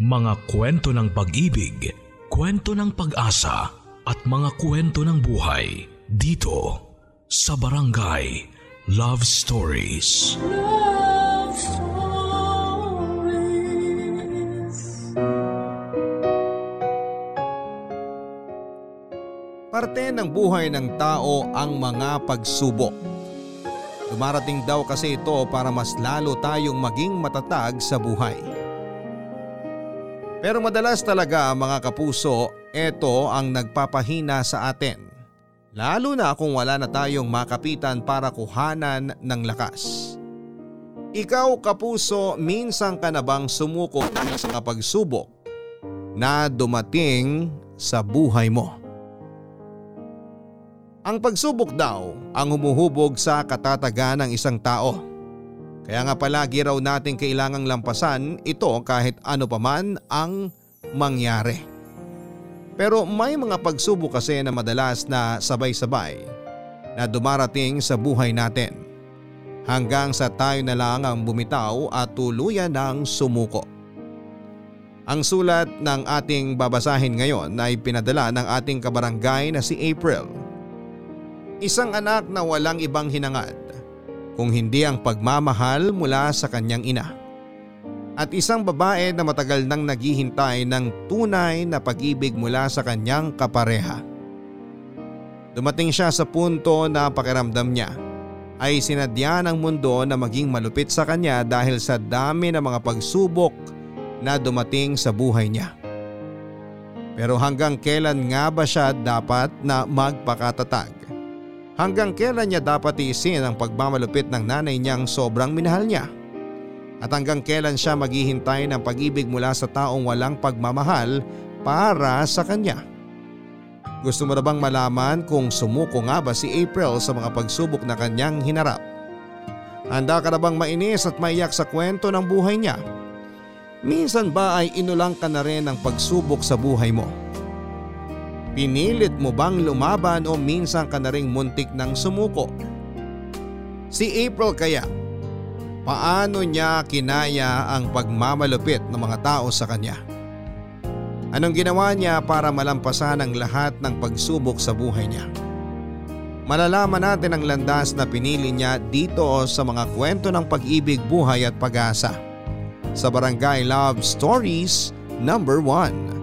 Mga kwento ng pag-ibig, kwento ng pag-asa at mga kwento ng buhay dito sa Barangay Love Stories. Love Stories. Parte ng buhay ng tao ang mga pagsubok. Dumarating daw kasi ito para mas lalo tayong maging matatag sa buhay. Pero madalas talaga mga kapuso, ito ang nagpapahina sa atin. Lalo na kung wala na tayong makapitan para kuhanan ng lakas. Ikaw kapuso, minsan ka na bang sumuko sa pagsubok na dumating sa buhay mo? Ang pagsubok daw ang humuhubog sa katatagan ng isang tao. Kaya nga palagi raw natin kailangang lampasan ito kahit ano paman ang mangyari. Pero may mga pagsubok kasi na madalas na sabay-sabay na dumarating sa buhay natin. Hanggang sa tayo na lang ang bumitaw at tuluyan ng sumuko. Ang sulat ng ating babasahin ngayon ay pinadala ng ating kabarangay na si April. Isang anak na walang ibang hinangad kung hindi ang pagmamahal mula sa kanyang ina. At isang babae na matagal nang naghihintay ng tunay na pag-ibig mula sa kanyang kapareha. Dumating siya sa punto na pakiramdam niya ay sinadya ng mundo na maging malupit sa kanya dahil sa dami ng mga pagsubok na dumating sa buhay niya. Pero hanggang kailan nga ba siya dapat na magpakatatag? Hanggang kailan niya dapat iisin ang pagmamalupit ng nanay niyang sobrang minahal niya? At hanggang kailan siya maghihintay ng pag-ibig mula sa taong walang pagmamahal para sa kanya? Gusto mo na bang malaman kung sumuko nga ba si April sa mga pagsubok na kanyang hinarap? Handa ka na bang mainis at maiyak sa kwento ng buhay niya? Minsan ba ay inulang ka na rin ng pagsubok sa buhay mo? Pinilit mo bang lumaban o minsan ka na ring muntik ng sumuko? Si April kaya, paano niya kinaya ang pagmamalupit ng mga tao sa kanya? Anong ginawa niya para malampasan ang lahat ng pagsubok sa buhay niya? Malalaman natin ang landas na pinili niya dito sa mga kwento ng pag-ibig, buhay at pag-asa. Sa Barangay Love Stories number 1.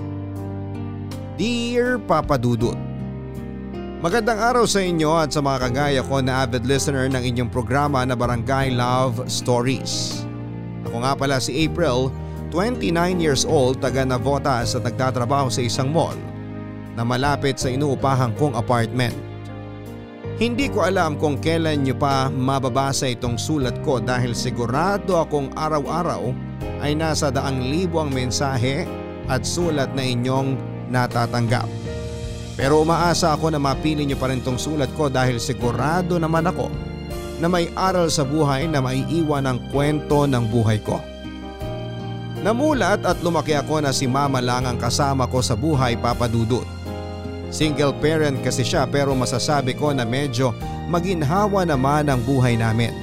Dear Papa Dudut Magandang araw sa inyo at sa mga kagaya ko na avid listener ng inyong programa na Barangay Love Stories. Ako nga pala si April, 29 years old, taga Navotas at nagtatrabaho sa isang mall na malapit sa inuupahan kong apartment. Hindi ko alam kung kailan nyo pa mababasa itong sulat ko dahil sigurado akong araw-araw ay nasa daang libo ang mensahe at sulat na inyong natatanggap. Pero umaasa ako na mapili niyo pa rin tong sulat ko dahil sigurado naman ako na may aral sa buhay na maiiwan ang kwento ng buhay ko. Namulat at lumaki ako na si mama lang ang kasama ko sa buhay papadudot. Single parent kasi siya pero masasabi ko na medyo maginhawa naman ang buhay namin.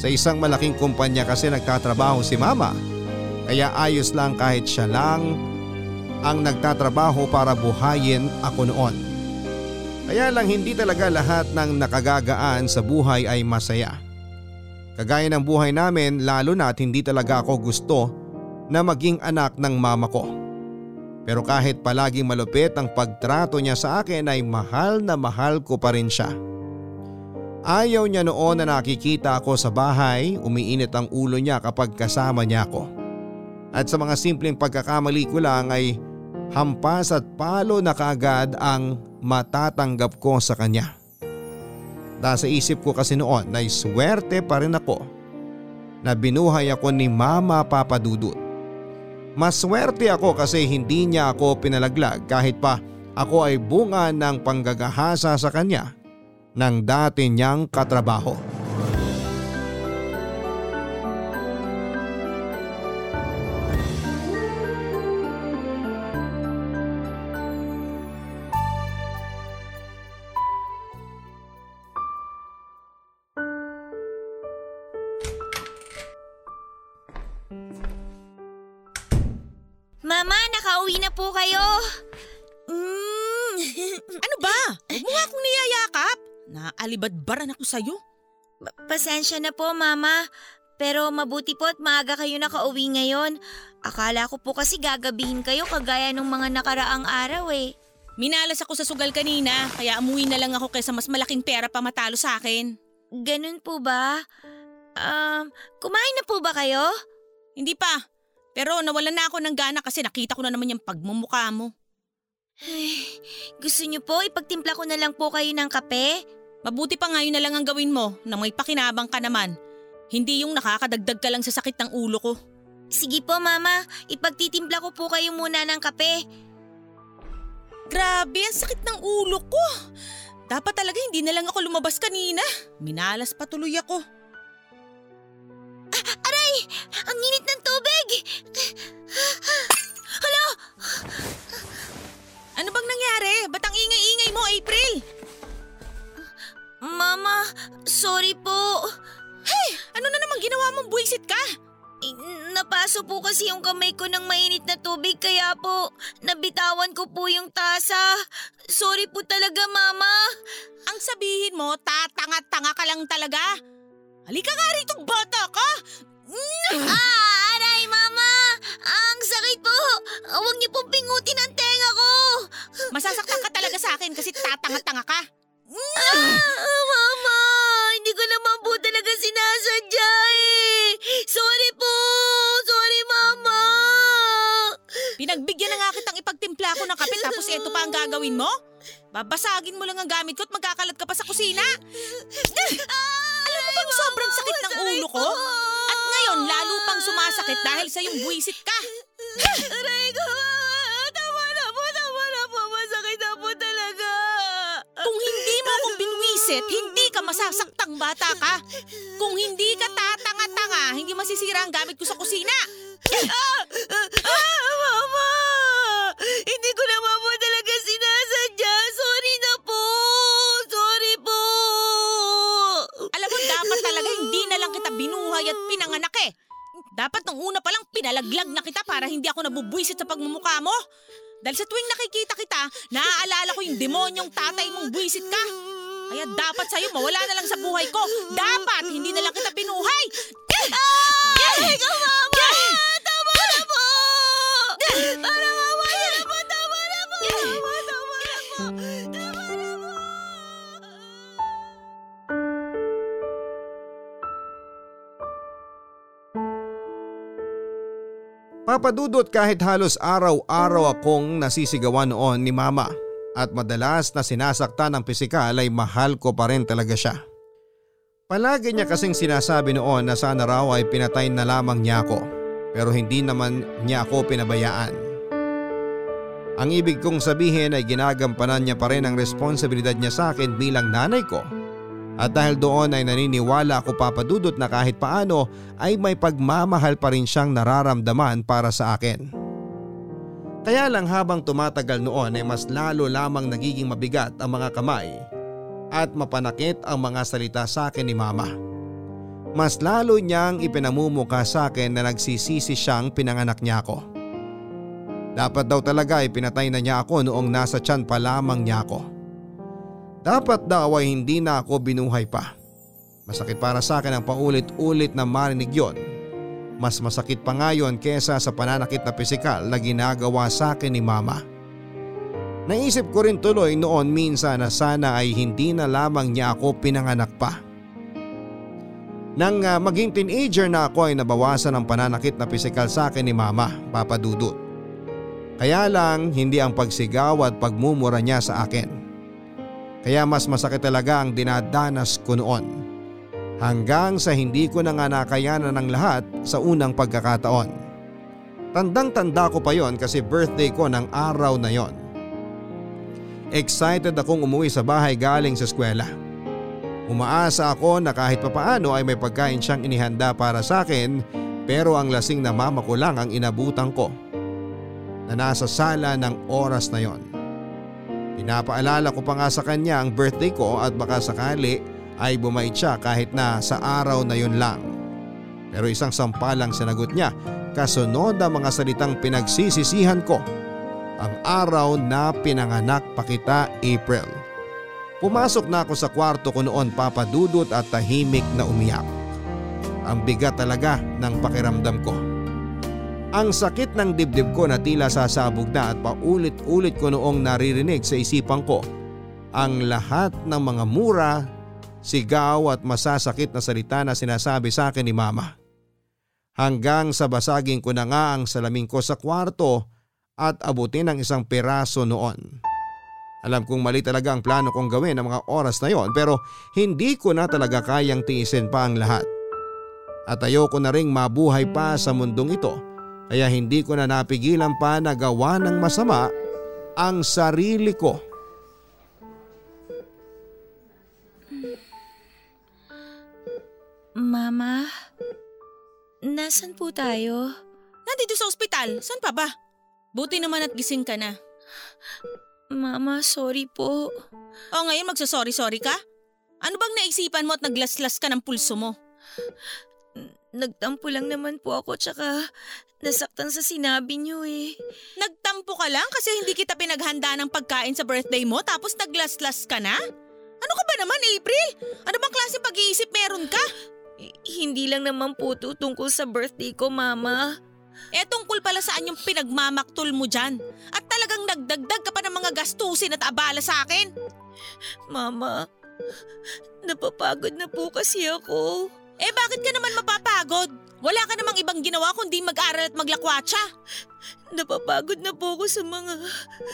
Sa isang malaking kumpanya kasi nagtatrabaho si mama kaya ayos lang kahit siya lang ang nagtatrabaho para buhayin ako noon. Kaya lang hindi talaga lahat ng nakagagaan sa buhay ay masaya. Kagaya ng buhay namin lalo na at hindi talaga ako gusto na maging anak ng mama ko. Pero kahit palaging malupit ang pagtrato niya sa akin ay mahal na mahal ko pa rin siya. Ayaw niya noon na nakikita ako sa bahay, umiinit ang ulo niya kapag kasama niya ako. At sa mga simpleng pagkakamali ko lang ay hampas at palo na kaagad ang matatanggap ko sa kanya. Dahil sa isip ko kasi noon na swerte pa rin ako na binuhay ako ni Mama Papadudut. Maswerte ako kasi hindi niya ako pinalaglag kahit pa ako ay bunga ng panggagahasa sa kanya ng dati niyang katrabaho. Ano ba? Huwag mo nga akong niyayakap. Naalibadbaran ako sa'yo. Pa- Pasensya na po, Mama. Pero mabuti po at maaga kayo nakauwi ngayon. Akala ko po kasi gagabihin kayo kagaya nung mga nakaraang araw eh. Minalas ako sa sugal kanina, kaya umuwi na lang ako kaysa mas malaking pera pa matalo sa akin. Ganun po ba? Um, kumain na po ba kayo? Hindi pa. Pero nawalan na ako ng gana kasi nakita ko na naman yung pagmumukha mo. Ay, gusto niyo po ipagtimpla ko na lang po kayo ng kape? Mabuti pa ngayon na lang ang gawin mo na may pakinabang ka naman. Hindi yung nakakadagdag ka lang sa sakit ng ulo ko. Sige po, Mama. Ipagtitimpla ko po kayo muna ng kape. Grabe, ang sakit ng ulo ko. Dapat talaga hindi na lang ako lumabas kanina. Minalas pa tuloy ako. Aray! Ang init ng tubig! Hala! Ano bang nangyari? Ba't ang ingay-ingay mo, April? Mama, sorry po. Ano na naman ginawa mong buwisit ka? Napaso po kasi yung kamay ko ng mainit na tubig kaya po nabitawan ko po yung tasa. Sorry po talaga, Mama. Ang sabihin mo, tatanga-tanga ka lang talaga. Halika nga rito, bata ka! Ah, aray, Mama! Ang sakit po! Huwag niyo pong pingutin ang tenga ko! Masasaktan ka talaga sa akin kasi tatanga-tanga ka. Ah, Mama! Hindi ko naman po talaga sinasadya eh! Sorry po! Sorry, Mama! Pinagbigyan na nga kitang ipagtimpla ko ng kape tapos ito pa ang gagawin mo? Babasagin mo lang ang gamit ko at magkakalat ka pa sa kusina. Alam mo bang sobrang sakit ng ulo ko? At ngayon, lalo pang sumasakit dahil sa yung buwisit ka. Aray ko! Tama na po! Tama na po! Masakit na po talaga! Kung hindi mo ako binwisit, hindi ka masasaktang bata ka. Kung hindi ka tatanga-tanga, hindi masisira ang gamit ko sa kusina. Ah, Mama! Hindi ko po binuhay at pinanganak eh. Dapat nung una pa lang pinalaglag na kita para hindi ako nabubwisit sa pagmumukha mo. Dahil sa tuwing nakikita kita, naaalala ko yung demonyong tatay mong buwisit ka. Kaya dapat sa'yo mawala na lang sa buhay ko. Dapat hindi na lang kita binuhay. Aray ko, Mama! Tama na po! Papadudot kahit halos araw-araw akong nasisigawan noon ni mama at madalas na sinasaktan ng pisikal ay mahal ko pa rin talaga siya. Palagi niya kasing sinasabi noon na sana raw ay pinatay na lamang niya ako pero hindi naman niya ako pinabayaan. Ang ibig kong sabihin ay ginagampanan niya pa rin ang responsibilidad niya sa akin bilang nanay ko at dahil doon ay naniniwala ako papadudot na kahit paano ay may pagmamahal pa rin siyang nararamdaman para sa akin. Kaya lang habang tumatagal noon ay mas lalo lamang nagiging mabigat ang mga kamay at mapanakit ang mga salita sa akin ni mama. Mas lalo niyang ipinamumuka sa akin na nagsisisi siyang pinanganak niya ako. Dapat daw talaga ay pinatay na niya ako noong nasa tiyan pa lamang niya ako. Dapat daw ay hindi na ako binuhay pa. Masakit para sa akin ang paulit-ulit na marinig yon. Mas masakit pa nga yon kesa sa pananakit na pisikal na ginagawa sa akin ni mama. Naisip ko rin tuloy noon minsan na sana ay hindi na lamang niya ako pinanganak pa. Nang ah, maging teenager na ako ay nabawasan ang pananakit na pisikal sa akin ni mama, Papa Dudut. Kaya lang hindi ang pagsigaw at pagmumura niya sa akin. Kaya mas masakit talaga ang dinadanas ko noon. Hanggang sa hindi ko na nga nakayanan ng lahat sa unang pagkakataon. Tandang tanda ko pa yon kasi birthday ko ng araw na yon. Excited akong umuwi sa bahay galing sa eskwela. Umaasa ako na kahit papaano ay may pagkain siyang inihanda para sa akin pero ang lasing na mama ko lang ang inabutan ko na nasa sala ng oras na yon. Pinapaalala ko pa nga sa kanya ang birthday ko at baka sakali ay bumait siya kahit na sa araw na yun lang. Pero isang sampalang sinagot niya kasunod ang mga salitang pinagsisisihan ko ang araw na pinanganak pa kita April. Pumasok na ako sa kwarto ko noon papadudot at tahimik na umiyak. Ang bigat talaga ng pakiramdam ko. Ang sakit ng dibdib ko na tila sasabog na at paulit-ulit ko noong naririnig sa isipan ko ang lahat ng mga mura, sigaw at masasakit na salita na sinasabi sa akin ni mama. Hanggang sa basagin ko na nga ang salamin ko sa kwarto at abutin ang isang piraso noon. Alam kong mali talaga ang plano kong gawin ng mga oras na yon pero hindi ko na talaga kayang tiisin pa ang lahat. At ayoko na ring mabuhay pa sa mundong ito kaya hindi ko na napigilan pa na gawa ng masama ang sarili ko. Mama, nasan po tayo? Nandito sa ospital. Saan pa ba? Buti naman at gising ka na. Mama, sorry po. O ngayon magsasorry-sorry ka? Ano bang naisipan mo at naglaslas ka ng pulso mo? Nagtampo lang naman po ako tsaka nasaktan sa sinabi niyo eh. Nagtampo ka lang kasi hindi kita pinaghanda ng pagkain sa birthday mo tapos naglaslas ka na? Ano ka ba naman, April? Ano bang klase pag-iisip meron ka? Hindi lang naman po to tungkol sa birthday ko, Mama. Eh tungkol pala saan yung pinagmamaktol mo dyan? At talagang nagdagdag ka pa ng mga gastusin at abala sa akin? Mama, napapagod na po kasi ako. Eh bakit ka naman mapapagod? Wala ka namang ibang ginawa kundi mag-aral at maglakwatsa. Napapagod na po ako sa mga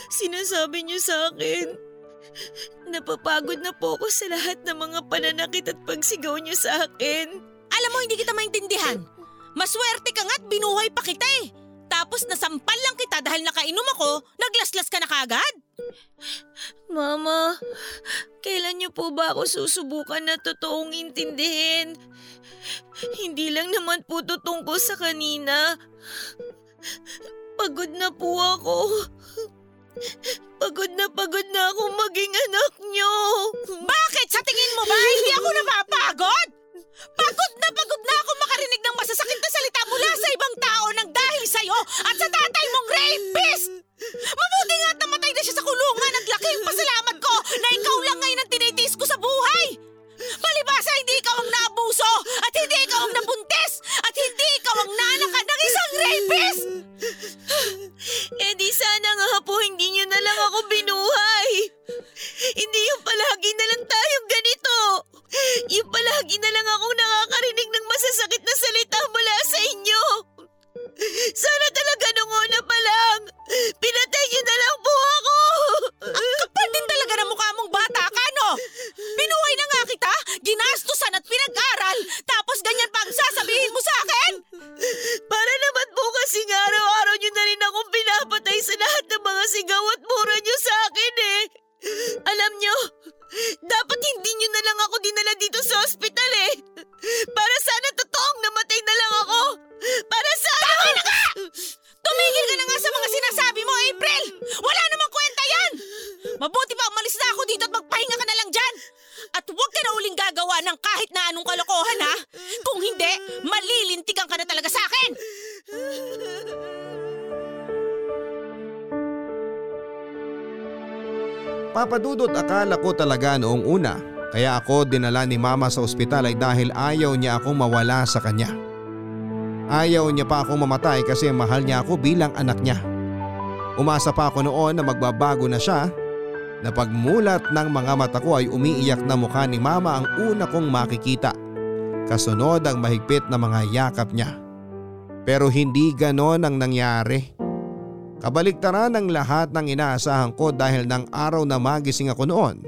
sinasabi niyo sa akin. Napapagod na po ako sa lahat ng mga pananakit at pagsigaw niyo sa akin. Alam mo, hindi kita maintindihan. Maswerte ka nga't binuhay pa kita eh. Tapos nasampal lang kita dahil nakainom ako, naglaslas ka na kagad. Mama, kailan niyo po ba ako susubukan na totoong intindihin? Hindi lang naman po to tungkol sa kanina. Pagod na po ako. Pagod na pagod na ako maging anak niyo. Bakit? Sa tingin mo ba hindi ako napapagod? Pagod na pagod na ako makarinig ng masasakit na salita mula sa ibang tao nang dahil sa'yo at sa tatay mong rapist! Mabuti nga at namatay na siya sa kulungan at laking pasalamat ko na ikaw lang ngayon ang tinitiis ko sa buhay! Palibasa hindi ikaw ang naabuso at hindi ikaw ang nabuntis at hindi ikaw ang nanakan ng isang rapist! Eh di sana nga po hindi niyo na lang ako binuhay. Hindi yung palagi na lang tayong ganito. Yung palagi na lang akong nakakarinig ng masasakit na salita mula sa inyo. Sana talaga nung una pa lang, pinatay niyo na lang po ako. Ang kapal din talaga ng mukha mong bata ka, no? Binuhay na nga kita, ginastusan at pinag-aral, tapos ganyan pa ang sasabihin mo sa akin? Para naman po kasi nga araw-araw niyo na rin akong pinapatay sa lahat ng mga sigaw at mura niyo sa akin eh. Alam niyo, dapat hindi niyo na lang ako dinala dito sa ospital Papadudot akala ko talaga noong una kaya ako dinala ni mama sa ospital ay dahil ayaw niya akong mawala sa kanya. Ayaw niya pa akong mamatay kasi mahal niya ako bilang anak niya. Umasa pa ako noon na magbabago na siya na pagmulat ng mga mata ko ay umiiyak na mukha ni mama ang una kong makikita. Kasunod ang mahigpit na mga yakap niya. Pero hindi ganon ang nangyari. Kabaliktaran ng lahat ng inaasahan ko dahil ng araw na magising ako noon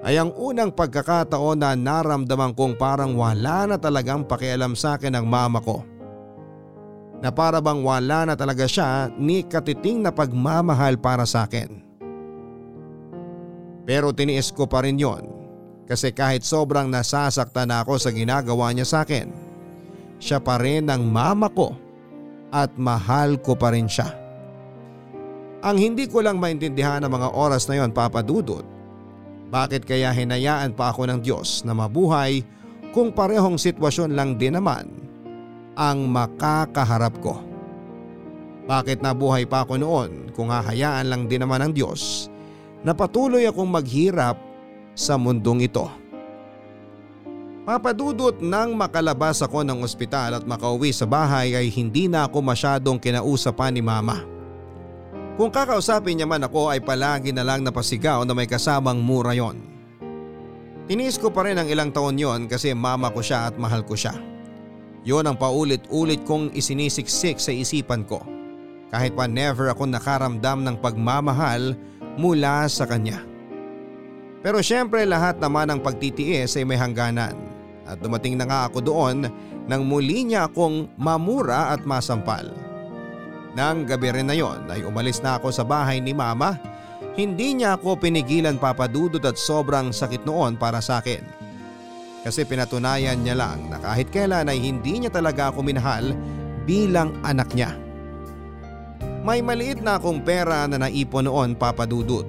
ay ang unang pagkakataon na naramdaman kong parang wala na talagang pakialam sa akin ng mama ko. Na para bang wala na talaga siya ni katiting na pagmamahal para sa akin. Pero tiniis ko pa rin yon kasi kahit sobrang nasasaktan na ako sa ginagawa niya sa akin, siya pa rin ang mama ko at mahal ko pa rin siya. Ang hindi ko lang maintindihan ng mga oras na yon papadudot. Bakit kaya hinayaan pa ako ng Diyos na mabuhay kung parehong sitwasyon lang din naman ang makakaharap ko? Bakit nabuhay pa ako noon kung hahayaan lang din naman ng Diyos na patuloy akong maghirap sa mundong ito. Papadudot nang makalabas ako ng ospital at makauwi sa bahay ay hindi na ako masyadong kinausapan ni mama. Kung kakausapin niya man ako ay palagi na lang napasigaw na may kasamang mura yon. Tiniis ko pa rin ang ilang taon yon kasi mama ko siya at mahal ko siya. Yon ang paulit-ulit kong isinisiksik sa isipan ko. Kahit pa never ako nakaramdam ng pagmamahal mula sa kanya. Pero syempre lahat naman ng pagtitiis ay may hangganan. At dumating na nga ako doon nang muli niya akong mamura at masampal. Nang gabi rin na yon ay umalis na ako sa bahay ni mama hindi niya ako pinigilan papadudod at sobrang sakit noon para sa akin. Kasi pinatunayan niya lang na kahit kailan ay hindi niya talaga ako minahal bilang anak niya. May maliit na akong pera na naipon noon papadudot.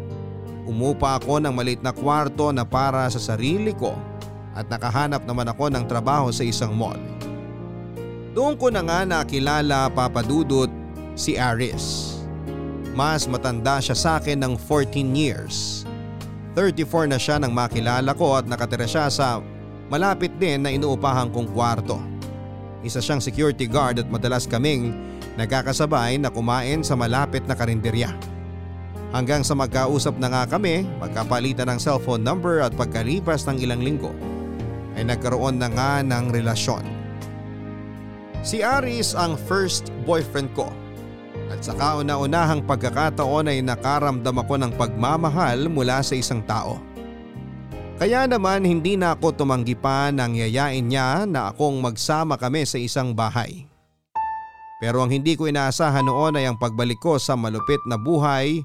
Umupa ako ng maliit na kwarto na para sa sarili ko at nakahanap naman ako ng trabaho sa isang mall. Doon ko na nga nakilala papadudot si Aris. Mas matanda siya sa akin ng 14 years. 34 na siya nang makilala ko at nakatira siya sa malapit din na inuupahan kong kwarto. Isa siyang security guard at madalas kaming nagkakasabay na kumain sa malapit na karinderya. Hanggang sa magkausap na nga kami, magkapalitan ng cellphone number at pagkalipas ng ilang linggo ay nagkaroon na nga ng relasyon. Si Aris ang first boyfriend ko at sa kauna-unahang pagkakataon ay nakaramdam ako ng pagmamahal mula sa isang tao. Kaya naman hindi na ako tumanggi pa nang yayain niya na akong magsama kami sa isang bahay. Pero ang hindi ko inaasahan noon ay ang pagbalik ko sa malupit na buhay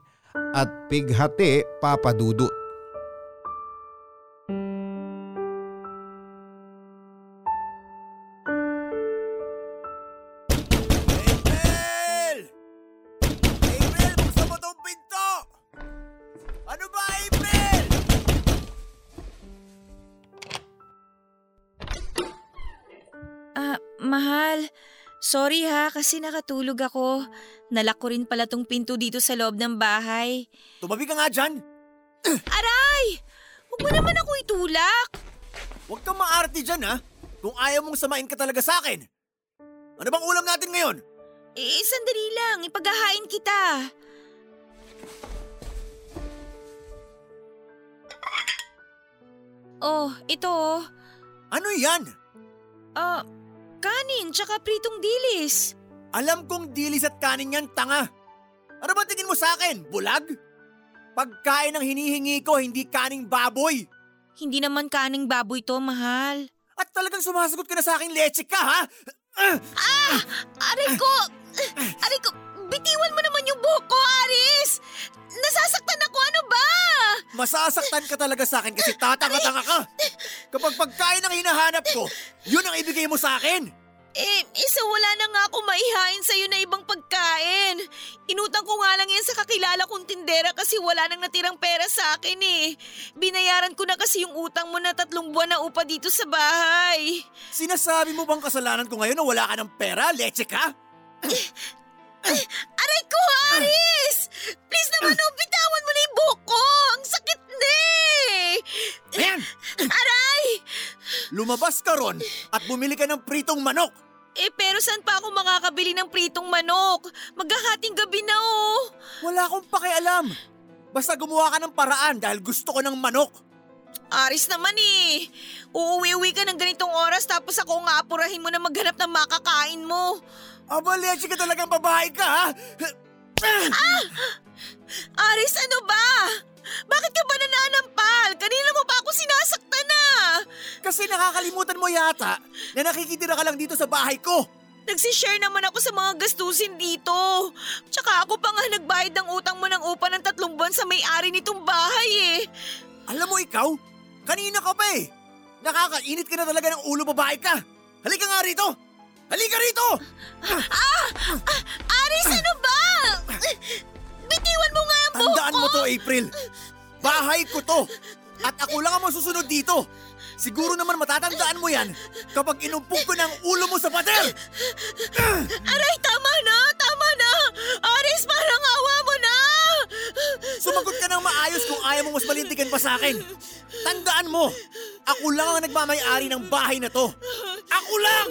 at pighati papadudot. Kasi nakatulog ako. Nalak ko rin pala tong pinto dito sa loob ng bahay. Tumabi ka nga dyan. Aray! Huwag mo naman ako itulak. Huwag kang maarte dyan, ha? Kung ayaw mong samain ka talaga sa akin. Ano bang ulam natin ngayon? Eh, sandali lang. Ipaghahain kita. Oh, ito oh. Ano yan? Ah, kanin tsaka pritong dilis. Alam kong dilis at kanin yan, tanga. Ano ba tingin mo sa akin? Bulag? Pagkain ang hinihingi ko, hindi kaning baboy. Hindi naman kaning baboy to, mahal. At talagang sumasagot ka na sa akin, leche ka, ha? Ah! Aray ko! Aray ko! Bitiwan mo naman yung buhok ko, Aris! Nasasaktan ako, ano ba? Masasaktan ka talaga sa akin kasi tatanga-tanga ka. Kapag pagkain ang hinahanap ko, yun ang ibigay mo sa akin. Eh, isa wala na nga ako maihain sa'yo na ibang pagkain. Inutang ko nga lang yan sa kakilala kong tindera kasi wala nang natirang pera sa akin eh. Binayaran ko na kasi yung utang mo na tatlong buwan na upa dito sa bahay. Sinasabi mo bang kasalanan ko ngayon na wala ka ng pera, leche ka? Aray ko, Aris! Please naman, oh, bitawan mo na yung buhok ko! Ang sakit na eh! Ayan, Aray! lumabas ka ron at bumili ka ng pritong manok. Eh, pero saan pa ako makakabili ng pritong manok? Maghahating gabi na oh. Wala akong pakialam. Basta gumawa ka ng paraan dahil gusto ko ng manok. Aris naman eh. Uuwi-uwi ka ng ganitong oras tapos ako nga apurahin mo na maghanap ng makakain mo. Aba, leche ka talagang babae ka, ha? Aris, ano ba? Bakit ka ba nananampal? Kanina mo pa ako sinasaktan na. Kasi nakakalimutan mo yata na nakikitira ka lang dito sa bahay ko. Nagsishare naman ako sa mga gastusin dito. Tsaka ako pa nga nagbayad ng utang mo ng upa ng tatlong buwan sa may-ari nitong bahay eh. Alam mo ikaw, kanina ka pa eh. Nakakainit ka na talaga ng ulo babae ka. Halika nga rito. Halika rito! Aris, ano ba? Bitiwan mo nga ang buhok Tandaan mo to, April. Bahay ko to. At ako lang ang masusunod dito. Siguro naman matatandaan mo yan kapag inumpog ko ng ulo mo sa pader! Aray, tama na! Tama na! Aris, parang awa mo maayos kung ayaw mo mas malintikan pa sa akin. Tandaan mo, ako lang ang nagmamayari ng bahay na to. Ako lang!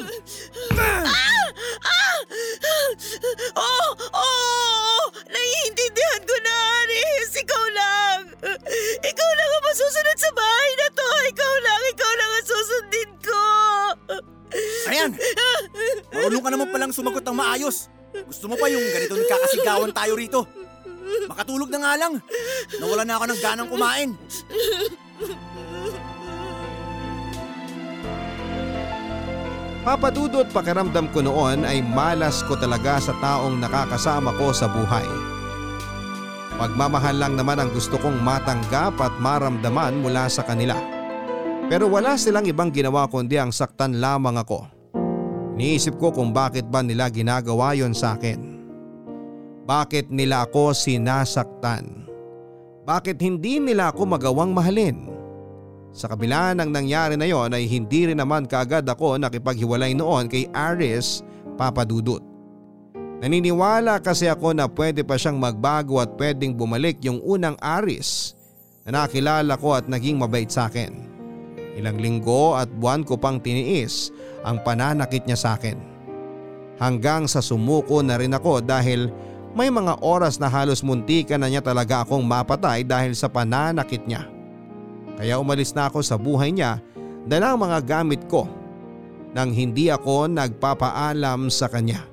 Oh, oh, oh, naiintindihan ko na, Aris. Ikaw lang. Ikaw lang ang masusunod sa bahay na to. Ikaw lang, ikaw lang ang susundin ko. Ayan! Marunong ka naman palang sumagot ng maayos. Gusto mo pa yung ganito nagkakasigawan tayo rito? Makatulog na nga lang. Nawala na ako ng ganang kumain. Papadudot pakiramdam ko noon ay malas ko talaga sa taong nakakasama ko sa buhay. Pagmamahal lang naman ang gusto kong matanggap at maramdaman mula sa kanila. Pero wala silang ibang ginawa kundi ang saktan lamang ako. Niisip ko kung bakit ba nila ginagawa yon sa akin. Bakit nila ako sinasaktan? Bakit hindi nila ako magawang mahalin? Sa kabila ng nangyari na yon ay hindi rin naman kaagad ako nakipaghiwalay noon kay Aris Papadudut. Naniniwala kasi ako na pwede pa siyang magbago at pwedeng bumalik yung unang Aris na nakilala ko at naging mabait sa akin. Ilang linggo at buwan ko pang tiniis ang pananakit niya sa akin. Hanggang sa sumuko na rin ako dahil may mga oras na halos muntikan na niya talaga akong mapatay dahil sa pananakit niya. Kaya umalis na ako sa buhay niya dala ang mga gamit ko nang hindi ako nagpapaalam sa kanya.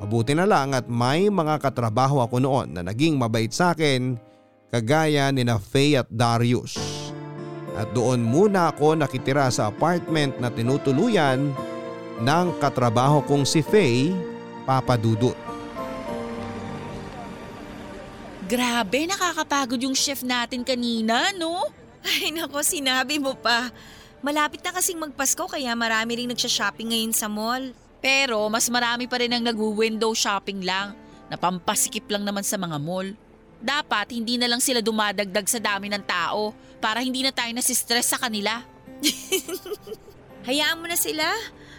Mabuti na lang at may mga katrabaho ako noon na naging mabait sa akin kagaya ni na Faye at Darius. At doon muna ako nakitira sa apartment na tinutuluyan ng katrabaho kong si Faye Papadudut. Grabe, nakakapagod yung chef natin kanina, no? Ay nako, sinabi mo pa. Malapit na kasing magpasko kaya marami ring nagsha-shopping ngayon sa mall. Pero mas marami pa rin ang nag-window shopping lang. Napampasikip lang naman sa mga mall. Dapat hindi na lang sila dumadagdag sa dami ng tao para hindi na tayo nasistress sa kanila. Hayaan mo na sila.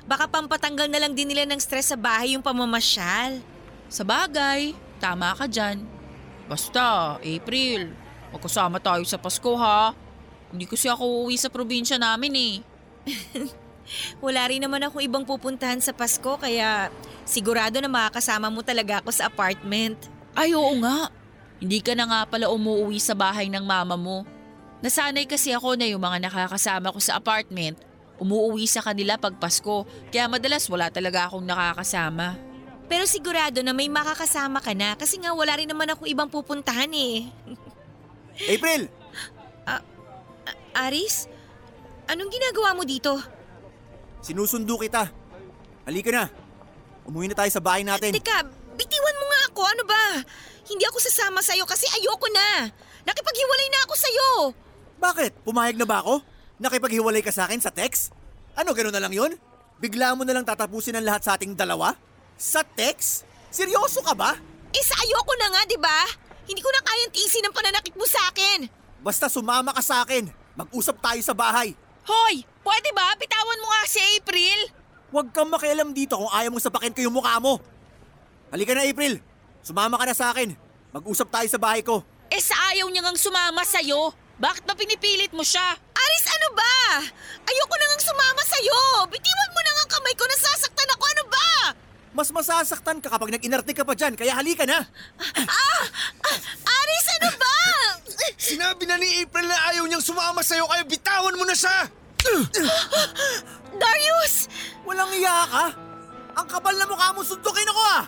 Baka pampatanggal na lang din nila ng stress sa bahay yung pamamasyal. Sa bagay, tama ka dyan. Basta, April, magkasama tayo sa Pasko ha. Hindi kasi ako uuwi sa probinsya namin eh. Wala rin naman ako ibang pupuntahan sa Pasko kaya sigurado na makakasama mo talaga ako sa apartment. Ay oo nga. Hindi ka na nga pala umuwi sa bahay ng mama mo. Nasanay kasi ako na yung mga nakakasama ko sa apartment, umuwi sa kanila pag Pasko, kaya madalas wala talaga akong nakakasama. Pero sigurado na may makakasama ka na kasi nga wala rin naman ako ibang pupuntahan eh. April! Aris, anong ginagawa mo dito? Sinusundo kita. Halika na. Umuwi na tayo sa bahay natin. Teka, bitiwan mo nga ako, ano ba? Hindi ako sasama sa'yo kasi ayoko na. Nakipaghiwalay na ako sa'yo. Bakit? Pumayag na ba ako? Nakipaghiwalay ka sa akin sa text? Ano, gano'n na lang yon? Bigla mo na lang tatapusin ang lahat sa ating dalawa? Sa text? Seryoso ka ba? Eh sa ayoko na nga, di ba? Hindi ko na kayang tiisin ang pananakit mo sa akin. Basta sumama ka sa akin. Mag-usap tayo sa bahay. Hoy! Pwede ba? Bitawan mo nga si April! Huwag kang makialam dito kung ayaw mong sapakin ko yung mukha mo. Halika na, April. Sumama ka na sa akin. Mag-usap tayo sa bahay ko. Eh sa ayaw niya ngang sumama sa'yo. Bakit ba pinipilit mo siya? Aris, ano ba? Ayoko na ngang sumama sa'yo. Bitiwan mo na nga ang kamay ko, nasasaktan ako, ano ba? Mas masasaktan ka kapag nag-inarte ka pa dyan, kaya halika na. Aris, ano ba? Sinabi na ni April na ayaw niyang sumama sa'yo kaya bitawan mo na siya! Darius! Walang iya ka. Ang kapal na mukha mo, suntukin ako ah!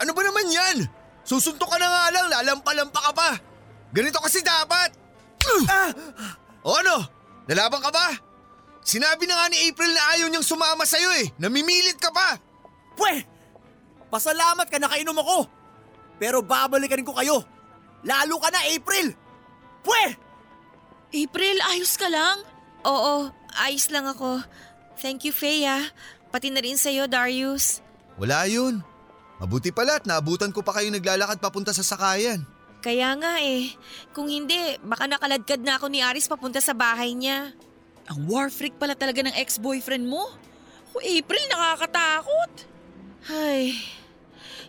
Ano ba naman yan? Susuntok ka na nga lang, lalampa-lampa ka pa. Ganito kasi dapat. O ano? Nalaban ka ba? Sinabi na nga ni April na ayaw niyang sumama sa'yo eh. Namimilit ka pa. Pwe! Pasalamat ka nakainom ako. Pero babalikan ko kayo. Lalo ka na, April! Pwe! April, ayos ka lang? Oo, ayos lang ako. Thank you, Feya. Pati na rin sa'yo, Darius. Wala yun. Mabuti pala at naabutan ko pa kayo naglalakad papunta sa sakayan. Kaya nga eh. Kung hindi, baka nakaladkad na ako ni Aris papunta sa bahay niya. Ang war freak pala talaga ng ex-boyfriend mo. O April, nakakatakot. Ay,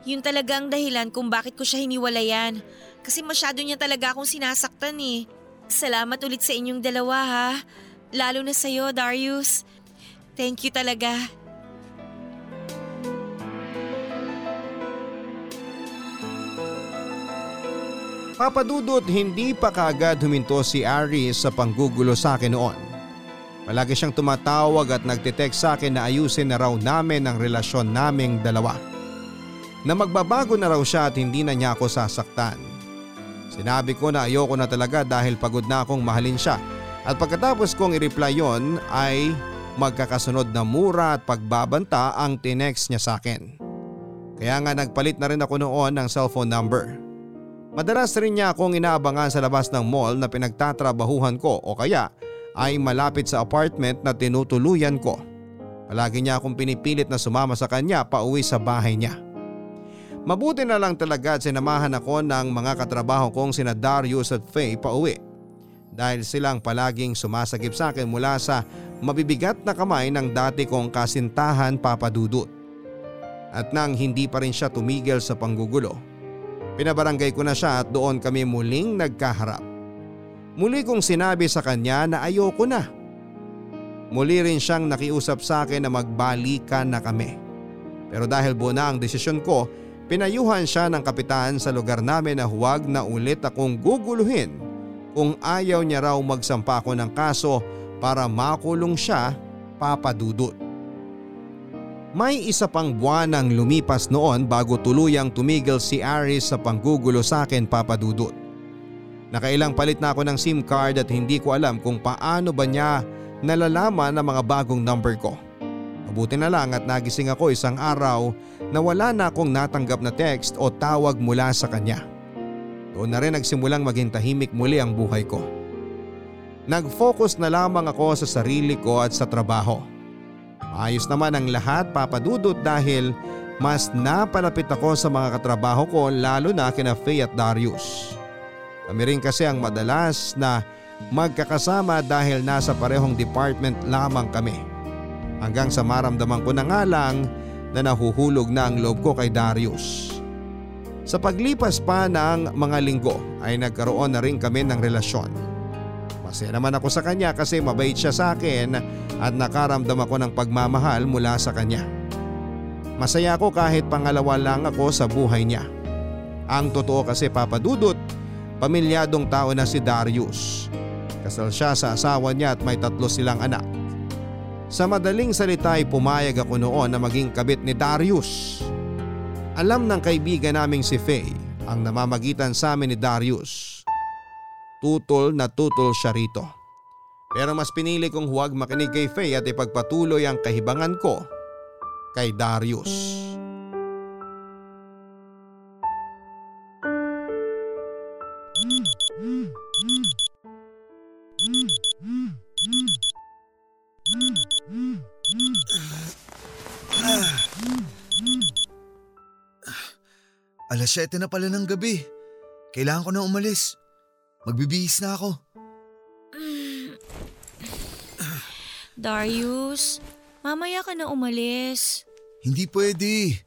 Yun talaga ang dahilan kung bakit ko siya hiniwalayan. Kasi masyado niya talaga akong sinasaktan eh. Salamat ulit sa inyong dalawa ha. Lalo na sa'yo, Darius. Thank you talaga. Papadudot hindi pa kaagad huminto si Aris sa panggugulo sa akin noon. Palagi siyang tumatawag at nagtitext sa akin na ayusin na raw namin ang relasyon naming dalawa. Na magbabago na raw siya at hindi na niya ako sasaktan. Sinabi ko na ayoko na talaga dahil pagod na akong mahalin siya at pagkatapos kong i-reply yon ay magkakasunod na mura at pagbabanta ang tinext niya sa akin. Kaya nga nagpalit na rin ako noon ng cellphone number. Madalas rin niya akong inaabangan sa labas ng mall na pinagtatrabahuhan ko o kaya ay malapit sa apartment na tinutuluyan ko. Palagi niya akong pinipilit na sumama sa kanya pa uwi sa bahay niya. Mabuti na lang talaga at sinamahan ako ng mga katrabaho kong sina Darius at Faye pa uwi. Dahil silang palaging sumasagip sa akin mula sa mabibigat na kamay ng dati kong kasintahan papadudot. At nang hindi pa rin siya tumigil sa panggugulo, Pinabarangay ko na siya at doon kami muling nagkaharap. Muli kong sinabi sa kanya na ayoko na. Muli rin siyang nakiusap sa akin na magbalikan na kami. Pero dahil buo na ang desisyon ko, pinayuhan siya ng kapitan sa lugar namin na huwag na ulit akong guguluhin kung ayaw niya raw magsampa ako ng kaso para makulong siya papadudot. May isa pang buwan ang lumipas noon bago tuluyang tumigil si Aris sa panggugulo sa akin papadudot. Nakailang palit na ako ng SIM card at hindi ko alam kung paano ba niya nalalaman ang mga bagong number ko. Mabuti na lang at nagising ako isang araw na wala na akong natanggap na text o tawag mula sa kanya. Doon na rin nagsimulang maging tahimik muli ang buhay ko. Nag-focus na lamang ako sa sarili ko at sa trabaho. Ayos naman ang lahat papadudot dahil mas napalapit ako sa mga katrabaho ko lalo na kina Faye at Darius. Kami rin kasi ang madalas na magkakasama dahil nasa parehong department lamang kami. Hanggang sa maramdaman ko na nga lang na nahuhulog na ang loob ko kay Darius. Sa paglipas pa ng mga linggo ay nagkaroon na rin kami ng relasyon. Masaya naman ako sa kanya kasi mabait siya sa akin at nakaramdam ako ng pagmamahal mula sa kanya. Masaya ako kahit pangalawa lang ako sa buhay niya. Ang totoo kasi papadudot, pamilyadong tao na si Darius. Kasal siya sa asawa niya at may tatlo silang anak. Sa madaling salita ay pumayag ako noon na maging kabit ni Darius. Alam ng kaibigan naming si Faye ang namamagitan sa amin ni Darius. Tutol na tutol siya rito. Pero mas pinili kong huwag makinig kay Faye at ipagpatuloy ang kahibangan ko kay Darius. Alas 7 na pala ng gabi. Kailangan ko na umalis. Magbibihis na ako. Darius, mamaya ka na umalis. Hindi pwede.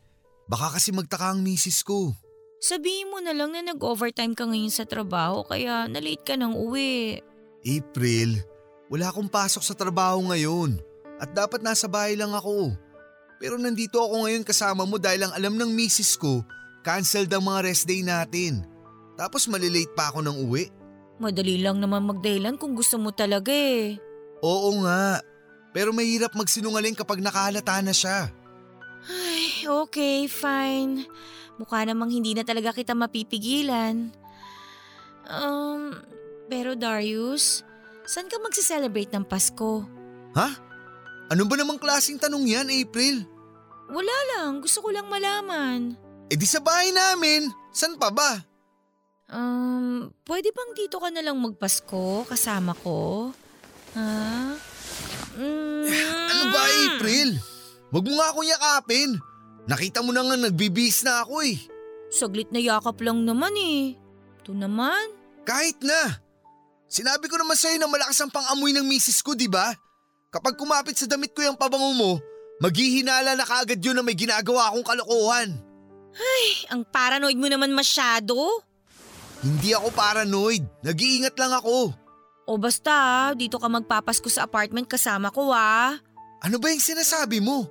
Baka kasi magtaka ang misis ko. Sabihin mo na lang na nag-overtime ka ngayon sa trabaho kaya na-late ka ng uwi. April, wala akong pasok sa trabaho ngayon. At dapat nasa bahay lang ako. Pero nandito ako ngayon kasama mo dahil ang alam ng misis ko, canceled ang mga rest day natin. Tapos malilate pa ako ng uwi. Madali lang naman magdahilan kung gusto mo talaga eh. Oo nga. Pero mahirap magsinungaling kapag nakahalata na siya. Ay, okay, fine. Mukha namang hindi na talaga kita mapipigilan. Um, pero Darius, saan ka magse-celebrate ng Pasko? Ha? Ano ba namang klaseng tanong yan, April? Wala lang, gusto ko lang malaman. E di sa bahay namin. San pa ba? Um, pwede bang dito ka na lang magpasko kasama ko? Ha? Mm. Ano ba, April? Huwag mo nga akong yakapin. Nakita mo na nga nagbibis na ako eh. Saglit na yakap lang naman eh. Ito naman. Kahit na. Sinabi ko naman sa'yo na malakas ang pang-amoy ng misis ko, di ba? Kapag kumapit sa damit ko yung pabango mo, maghihinala na kaagad yun na may ginagawa akong kalokohan. Ang paranoid mo naman masyado. Hindi ako paranoid. Nag-iingat lang ako. O basta, dito ka magpapasko sa apartment kasama ko ah. Ano ba yung sinasabi mo?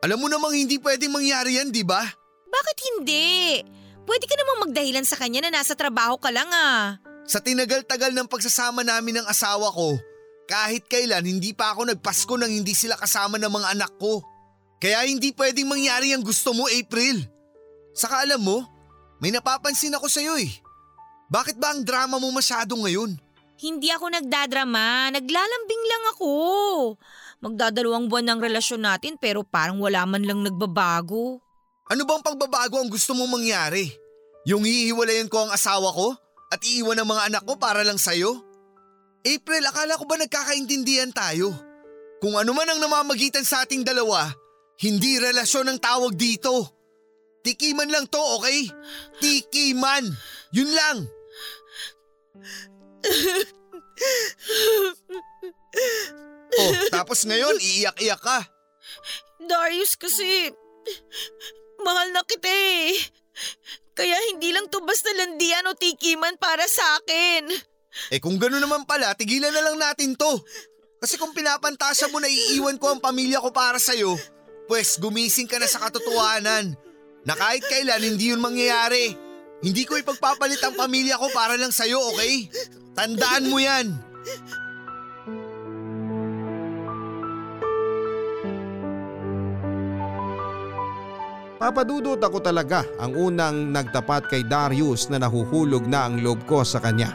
Alam mo namang hindi pwedeng mangyari yan, di ba? Bakit hindi? Pwede ka namang magdahilan sa kanya na nasa trabaho ka lang ah. Sa tinagal-tagal ng pagsasama namin ng asawa ko, kahit kailan hindi pa ako nagpasko nang hindi sila kasama ng mga anak ko. Kaya hindi pwedeng mangyari ang gusto mo, April. Saka alam mo, may napapansin ako sa'yo eh. Bakit ba ang drama mo masyado ngayon? Hindi ako nagdadrama, naglalambing lang ako. Magdadalawang buwan ng relasyon natin pero parang wala man lang nagbabago. Ano bang pagbabago ang gusto mong mangyari? Yung hihiwalayan ko ang asawa ko at iiwan ang mga anak ko para lang sa'yo? April, akala ko ba nagkakaintindihan tayo? Kung ano man ang namamagitan sa ating dalawa, hindi relasyon ang tawag dito. Tikiman lang to, okay? Tikiman! Yun lang! oh, tapos ngayon iiyak-iyak ka. Darius kasi, mahal na kita eh. Kaya hindi lang to basta landian o tikiman para sa akin. Eh kung gano'n naman pala, tigilan na lang natin to. Kasi kung pinapantasya mo na iiwan ko ang pamilya ko para sa'yo, pues gumising ka na sa katotohanan na kahit kailan hindi yun mangyayari. Hindi ko ipagpapalit ang pamilya ko para lang sa'yo, okay? Tandaan mo yan. Papadudot ako talaga ang unang nagtapat kay Darius na nahuhulog na ang loob ko sa kanya.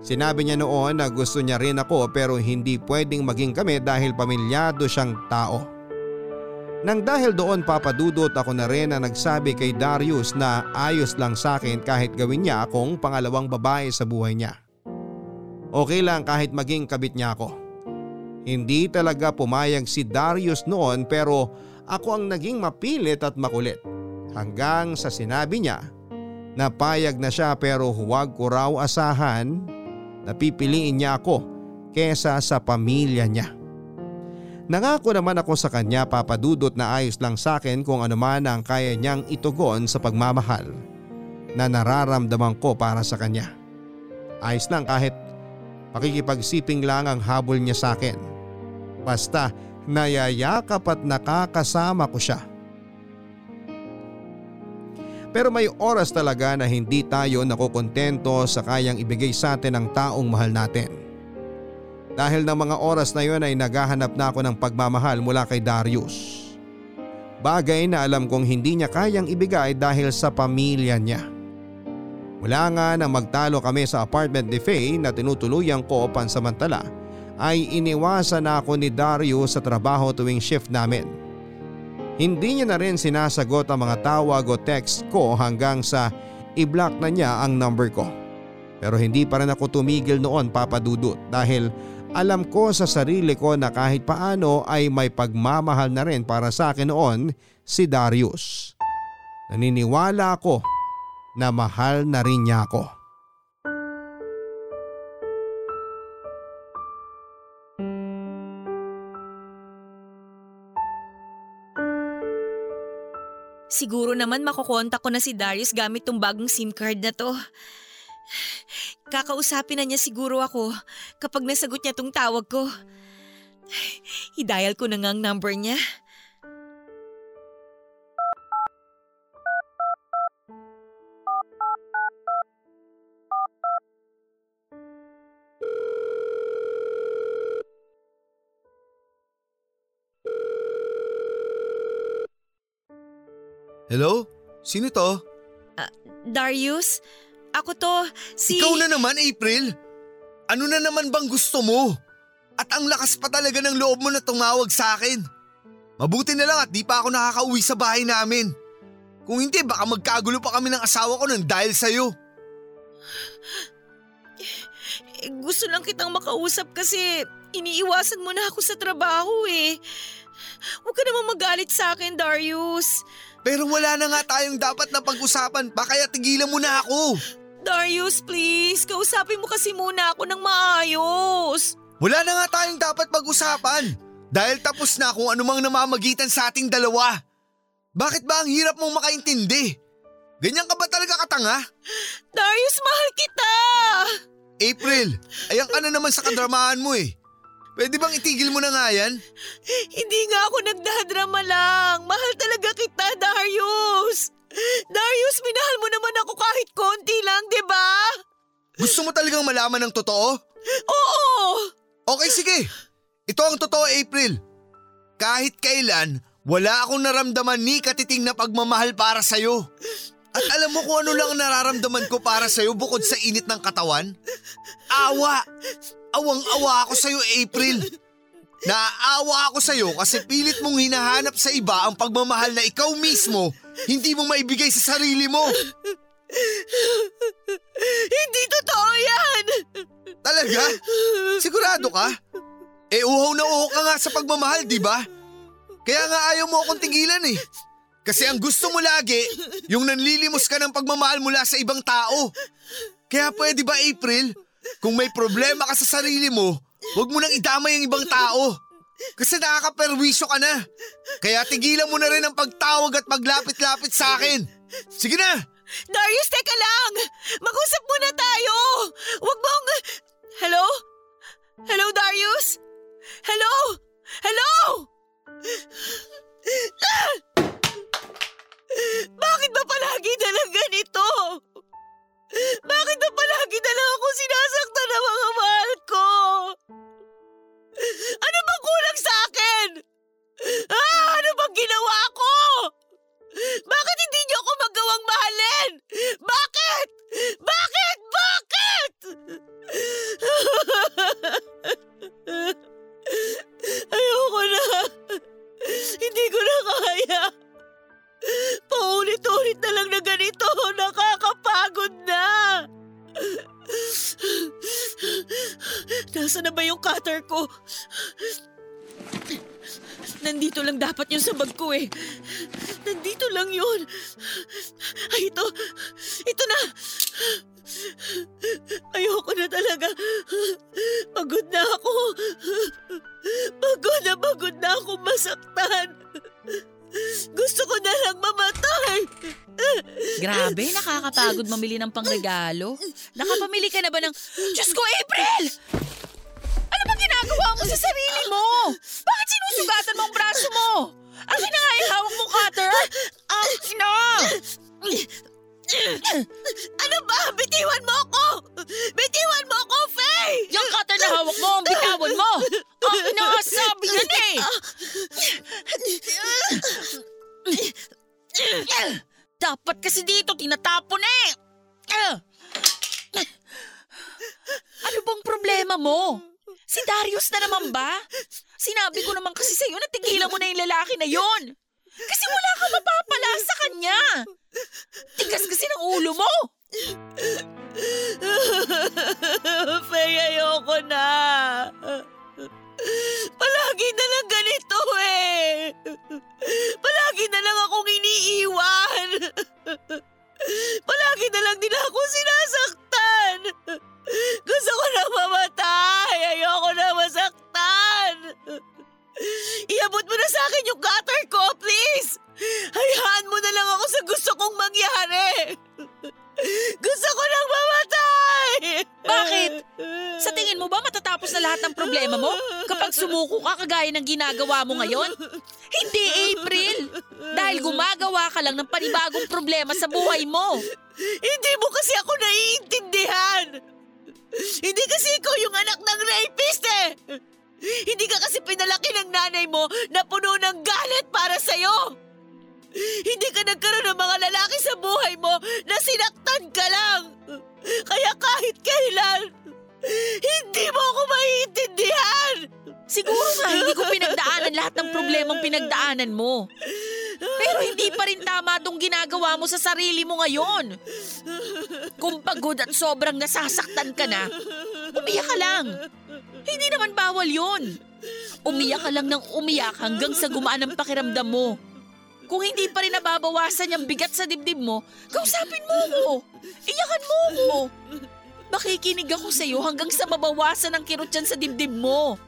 Sinabi niya noon na gusto niya rin ako pero hindi pwedeng maging kami dahil pamilyado siyang tao. Nang dahil doon papadudot ako na rin na nagsabi kay Darius na ayos lang sa akin kahit gawin niya akong pangalawang babae sa buhay niya. Okay lang kahit maging kabit niya ako. Hindi talaga pumayag si Darius noon pero ako ang naging mapilit at makulit. Hanggang sa sinabi niya na payag na siya pero huwag ko raw asahan na pipiliin niya ako kesa sa pamilya niya. Nangako naman ako sa kanya papadudot na ayos lang sa akin kung ano man ang kaya niyang itugon sa pagmamahal na nararamdaman ko para sa kanya. Ayos lang kahit pakikipagsiping lang ang habol niya sa akin. Basta nayayakap at nakakasama ko siya. Pero may oras talaga na hindi tayo nakokontento sa kayang ibigay sa atin ng taong mahal natin. Dahil ng mga oras na yun ay naghahanap na ako ng pagmamahal mula kay Darius. Bagay na alam kong hindi niya kayang ibigay dahil sa pamilya niya. Wala nga nang magtalo kami sa apartment ni Faye na tinutuluyan ko pansamantala ay iniwasan na ako ni Darius sa trabaho tuwing shift namin. Hindi niya na rin sinasagot ang mga tawag o text ko hanggang sa i-block na niya ang number ko. Pero hindi pa rin ako tumigil noon papadudot dahil alam ko sa sarili ko na kahit paano ay may pagmamahal na rin para sa akin noon si Darius. Naniniwala ako na mahal na rin niya ako. Siguro naman makukontak ko na si Darius gamit tong bagong SIM card na to. Kakausapin na niya siguro ako kapag nasagot niya tong tawag ko. I-dial ko na nga ang number niya. Hello? Sino to? Darius? Ako to, si… Ikaw na naman, April. Ano na naman bang gusto mo? At ang lakas pa talaga ng loob mo na tumawag sa akin. Mabuti na lang at di pa ako nakakauwi sa bahay namin. Kung hindi, baka magkagulo pa kami ng asawa ko nang dahil sa'yo. Eh, gusto lang kitang makausap kasi iniiwasan mo na ako sa trabaho eh. Huwag ka naman magalit sa akin, Darius. Pero wala na nga tayong dapat na pag-usapan pa kaya tigilan mo na ako. Darius, please. Kausapin mo kasi muna ako ng maayos. Wala na nga tayong dapat pag-usapan. Dahil tapos na kung anumang namamagitan sa ating dalawa. Bakit ba ang hirap mong makaintindi? Ganyan ka ba talaga katanga? Darius, mahal kita! April, ayan ka na naman sa kadramahan mo eh. Pwede bang itigil mo na nga yan? Hindi nga ako nagdadrama lang. Mahal talaga kita, Darius. Darius, minahal mo naman ako kahit konti lang, di ba? Gusto mo talagang malaman ng totoo? Oo! Okay, sige. Ito ang totoo, April. Kahit kailan, wala akong naramdaman ni katiting na pagmamahal para sa'yo. At alam mo kung ano lang ang nararamdaman ko para sa'yo bukod sa init ng katawan? Awa! Awang-awa ako sa'yo, April. Naaawa ako sa'yo kasi pilit mong hinahanap sa iba ang pagmamahal na ikaw mismo hindi mo maibigay sa sarili mo. Hindi totoo yan! Talaga? Sigurado ka? Eh uhaw na uhaw ka nga sa pagmamahal, di ba? Kaya nga ayaw mo akong tigilan eh. Kasi ang gusto mo lagi, yung nanlilimos ka ng pagmamahal mula sa ibang tao. Kaya pwede ba April, kung may problema ka sa sarili mo, huwag mo nang idamay ang ibang tao. Kasi nakakaperwisyo ka na. Kaya tigilan mo na rin ang pagtawag at paglapit-lapit sa akin. Sige na! Darius, teka lang! Mag-usap muna tayo! Huwag mong... Hello? Hello, Darius? Hello? Hello? Ah! Bakit ba palagi na lang ganito? Bakit ba palagi na lang ako sinasaktan ng mga mahal ko? Ano bang kulang sa akin? Ah, ano bang ginawa ko? Bakit hindi niyo ako magawang mahalin? Bakit? Bakit? Bakit? Ayoko na. Hindi ko na kaya. Paulit-ulit na lang na ganito. Nakakapagod na. Nasaan na ba yung cutter ko? Nandito lang dapat yung sa bag ko eh. Nandito lang yun. Ay, ito. Ito na. Ayoko na talaga. Pagod na ako. Pagod na pagod na ako masaktan. Gusto ko na lang mamatay. Grabe, nakakapagod mamili ng pangregalo. Nakapamili ka na ba ng... Diyos ko, April! Ano bang ginagawa mo sa sarili mo? Bakit sinusugatan mo ang braso mo? Akin na nga yung hawak mo, cutter! Akin na! Ano ba? Bitiwan mo ako! Bitiwan mo ako, Faye! Yung cutter na hawak mo, ang bitawan mo! Akin na nga sabi yan eh! Dapat kasi dito tinatapon eh! Ano bang problema mo? Si Darius na naman ba? Sinabi ko naman kasi sa'yo na tigilan mo na yung lalaki na yon. Kasi wala ka mapapala sa kanya. Tigas kasi ng ulo mo. Faye, ayoko na. Palagi na lang ganito eh. Palagi na lang akong iniiwan. Palagi na lang din ako sinasaktan. Gusto ko na mamatay. Ayoko na masaktan. Iabot mo na sa akin yung cutter ko, please. Hayaan mo na lang ako sa gusto kong mangyari. Gusto ko nang mamatay. Bakit? Sa tingin mo ba matatapos na lahat ng problema mo kapag sumuko ka kagaya ng ginagawa mo ngayon? Hindi, April! Dahil gumagawa ka lang ng panibagong problema sa buhay mo. Hindi mo kasi ako naiintindihan. Hindi kasi ikaw yung anak ng rapist eh. Hindi ka kasi pinalaki ng nanay mo na puno ng galit para sa'yo. Hindi ka nagkaroon ng mga lalaki sa buhay mo na sinaktan ka lang. Kaya kahit kailan, hindi mo ako maiintindihan. Siguro nga hindi ko pinagdaanan lahat ng problemang pinagdaanan mo. Pero hindi pa rin tama tong ginagawa mo sa sarili mo ngayon. Kung pagod at sobrang nasasaktan ka na, umiyak ka lang. Hindi naman bawal yun. Umiyak ka lang ng umiyak hanggang sa gumaan ang pakiramdam mo. Kung hindi pa rin nababawasan yung bigat sa dibdib mo, kausapin mo ko. Iyakan mo ko. Makikinig ako sa'yo hanggang sa mabawasan ang kirot dyan sa dibdib mo.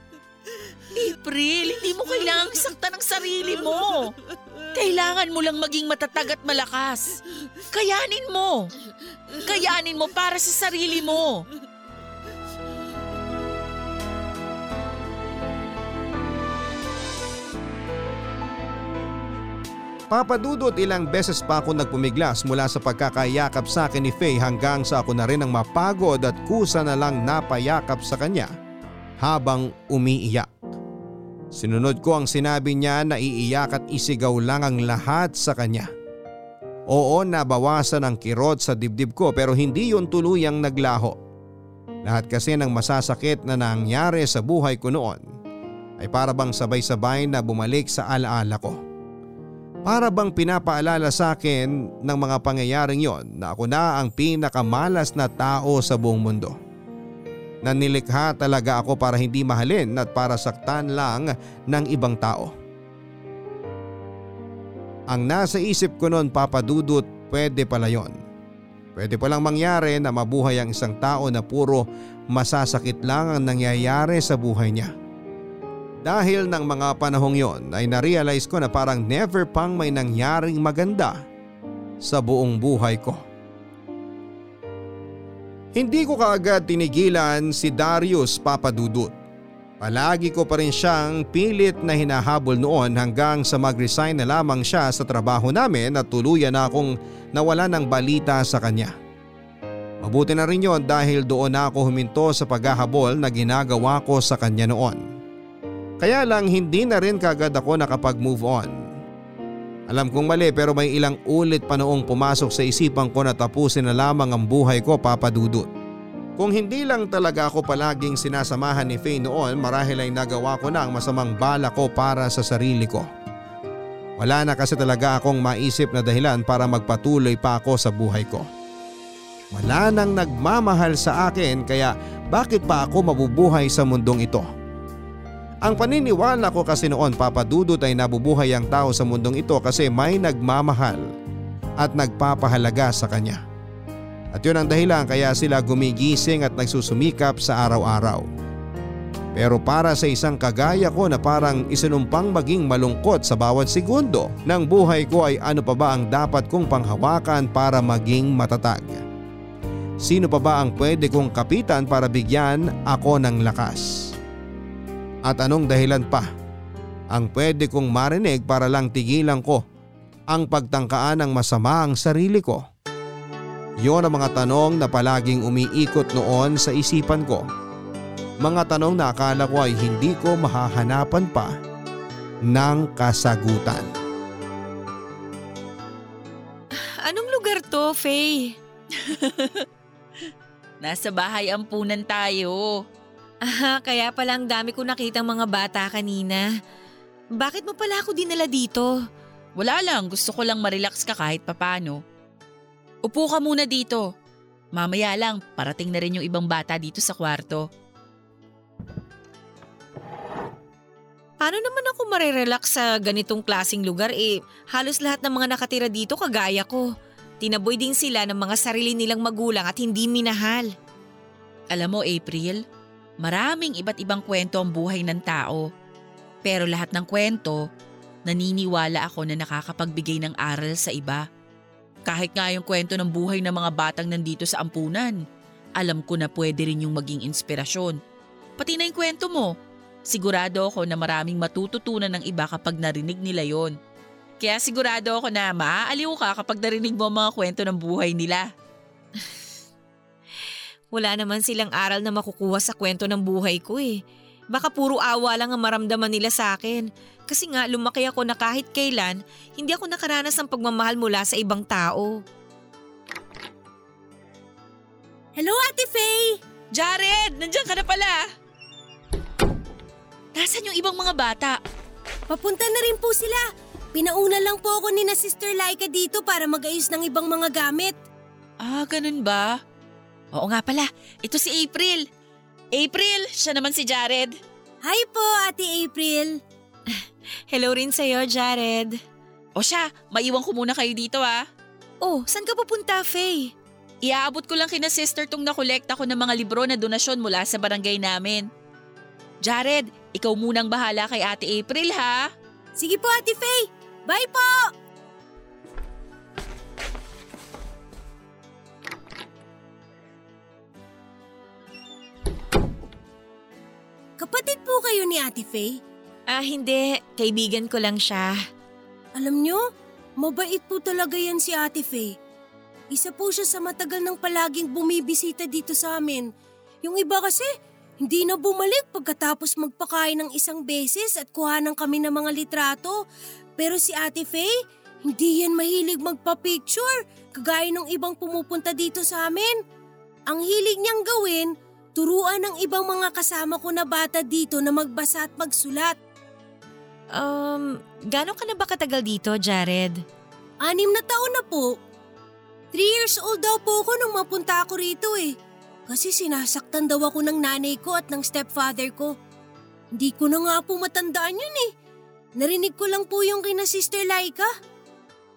April, hindi mo kailangang saktan ang sarili mo. Kailangan mo lang maging matatag at malakas. Kayanin mo. Kayanin mo para sa sarili mo. Papadudot ilang beses pa ako nagpumiglas mula sa pagkakayakap sa akin ni Faye hanggang sa ako na rin ang mapagod at kusa na lang napayakap sa kanya habang umiiyak. Sinunod ko ang sinabi niya na iiyak at isigaw lang ang lahat sa kanya. Oo nabawasan ang kirot sa dibdib ko pero hindi yun tuluyang naglaho. Lahat kasi ng masasakit na nangyari sa buhay ko noon ay para bang sabay-sabay na bumalik sa alaala ko. Para bang pinapaalala sa akin ng mga pangyayaring yon na ako na ang pinakamalas na tao sa buong mundo. Na nilikha talaga ako para hindi mahalin at para saktan lang ng ibang tao. Ang nasa isip ko noon papadudot pwede pala yon. Pwede palang mangyari na mabuhay ang isang tao na puro masasakit lang ang nangyayari sa buhay niya. Dahil ng mga panahong yon ay narealize ko na parang never pang may nangyaring maganda sa buong buhay ko. Hindi ko kaagad tinigilan si Darius Papadudut. Palagi ko pa rin siyang pilit na hinahabol noon hanggang sa mag-resign na lamang siya sa trabaho namin at tuluyan na akong nawala ng balita sa kanya. Mabuti na rin yon dahil doon na ako huminto sa paghahabol na ginagawa ko sa kanya noon. Kaya lang hindi na rin kagad ako nakapag-move on. Alam kong mali pero may ilang ulit pa noong pumasok sa isipan ko na tapusin na lamang ang buhay ko papadudot. Kung hindi lang talaga ako palaging sinasamahan ni Faye noon marahil ay nagawa ko na ang masamang bala ko para sa sarili ko. Wala na kasi talaga akong maisip na dahilan para magpatuloy pa ako sa buhay ko. Wala nang nagmamahal sa akin kaya bakit pa ako mabubuhay sa mundong ito? Ang paniniwala ko kasi noon papadudot ay nabubuhay ang tao sa mundong ito kasi may nagmamahal at nagpapahalaga sa kanya. At yun ang dahilan kaya sila gumigising at nagsusumikap sa araw-araw. Pero para sa isang kagaya ko na parang isinumpang maging malungkot sa bawat segundo ng buhay ko ay ano pa ba ang dapat kong panghawakan para maging matatag? Sino pa ba ang pwede kong kapitan para bigyan ako ng lakas? At anong dahilan pa ang pwede kong marinig para lang tigilan ko ang pagtangkaan ng masama ang sarili ko? Yon ang mga tanong na palaging umiikot noon sa isipan ko. Mga tanong na akala ko ay hindi ko mahahanapan pa ng kasagutan. Anong lugar to, Faye? Nasa bahay ampunan tayo. Ah, kaya pala ang dami ko nakitang mga bata kanina. Bakit mo pala ako dinala dito? Wala lang, gusto ko lang marelax ka kahit papano. Upo ka muna dito. Mamaya lang, parating na rin yung ibang bata dito sa kwarto. Paano naman ako marirelax sa ganitong klasing lugar eh? Halos lahat ng mga nakatira dito kagaya ko. Tinaboy din sila ng mga sarili nilang magulang at hindi minahal. Alam mo, April, maraming iba't ibang kwento ang buhay ng tao. Pero lahat ng kwento, naniniwala ako na nakakapagbigay ng aral sa iba. Kahit nga yung kwento ng buhay ng mga batang nandito sa ampunan, alam ko na pwede rin yung maging inspirasyon. Pati na yung kwento mo, sigurado ako na maraming matututunan ng iba kapag narinig nila yon. Kaya sigurado ako na maaaliw ka kapag narinig mo ang mga kwento ng buhay nila. Wala naman silang aral na makukuha sa kwento ng buhay ko eh. Baka puro awa lang ang maramdaman nila sa akin. Kasi nga lumaki ako na kahit kailan, hindi ako nakaranas ng pagmamahal mula sa ibang tao. Hello, Ate Faye! Jared! Nandiyan ka na pala! Nasaan yung ibang mga bata? Papunta na rin po sila. Pinauna lang po ako ni na Sister Laika dito para mag-ayos ng ibang mga gamit. Ah, ganun ba? Oo nga pala, ito si April. April, siya naman si Jared. Hi po, Ate April. Hello rin sa'yo, Jared. O siya, maiwan ko muna kayo dito ah. Oh, saan ka pupunta, Faye? Iaabot ko lang kina sister tong nakolekta ko ng mga libro na donasyon mula sa barangay namin. Jared, ikaw munang bahala kay Ate April ha. Sige po, Ate Faye. Bye po! Kapatid po kayo ni Ate Faye? Ah, hindi. Kaibigan ko lang siya. Alam nyo, mabait po talaga yan si Ate Faye. Isa po siya sa matagal nang palaging bumibisita dito sa amin. Yung iba kasi, hindi na bumalik pagkatapos magpakain ng isang beses at kuhanan kami ng mga litrato. Pero si Ate Faye, hindi yan mahilig magpa-picture, kagaya ng ibang pumupunta dito sa amin. Ang hilig niyang gawin, turuan ng ibang mga kasama ko na bata dito na magbasa at magsulat. Um, gano'n ka na ba katagal dito, Jared? Anim na taon na po. Three years old daw po ako nung mapunta ako rito eh. Kasi sinasaktan daw ako ng nanay ko at ng stepfather ko. Hindi ko na nga po matandaan yun eh. Narinig ko lang po yung kina Sister Laika.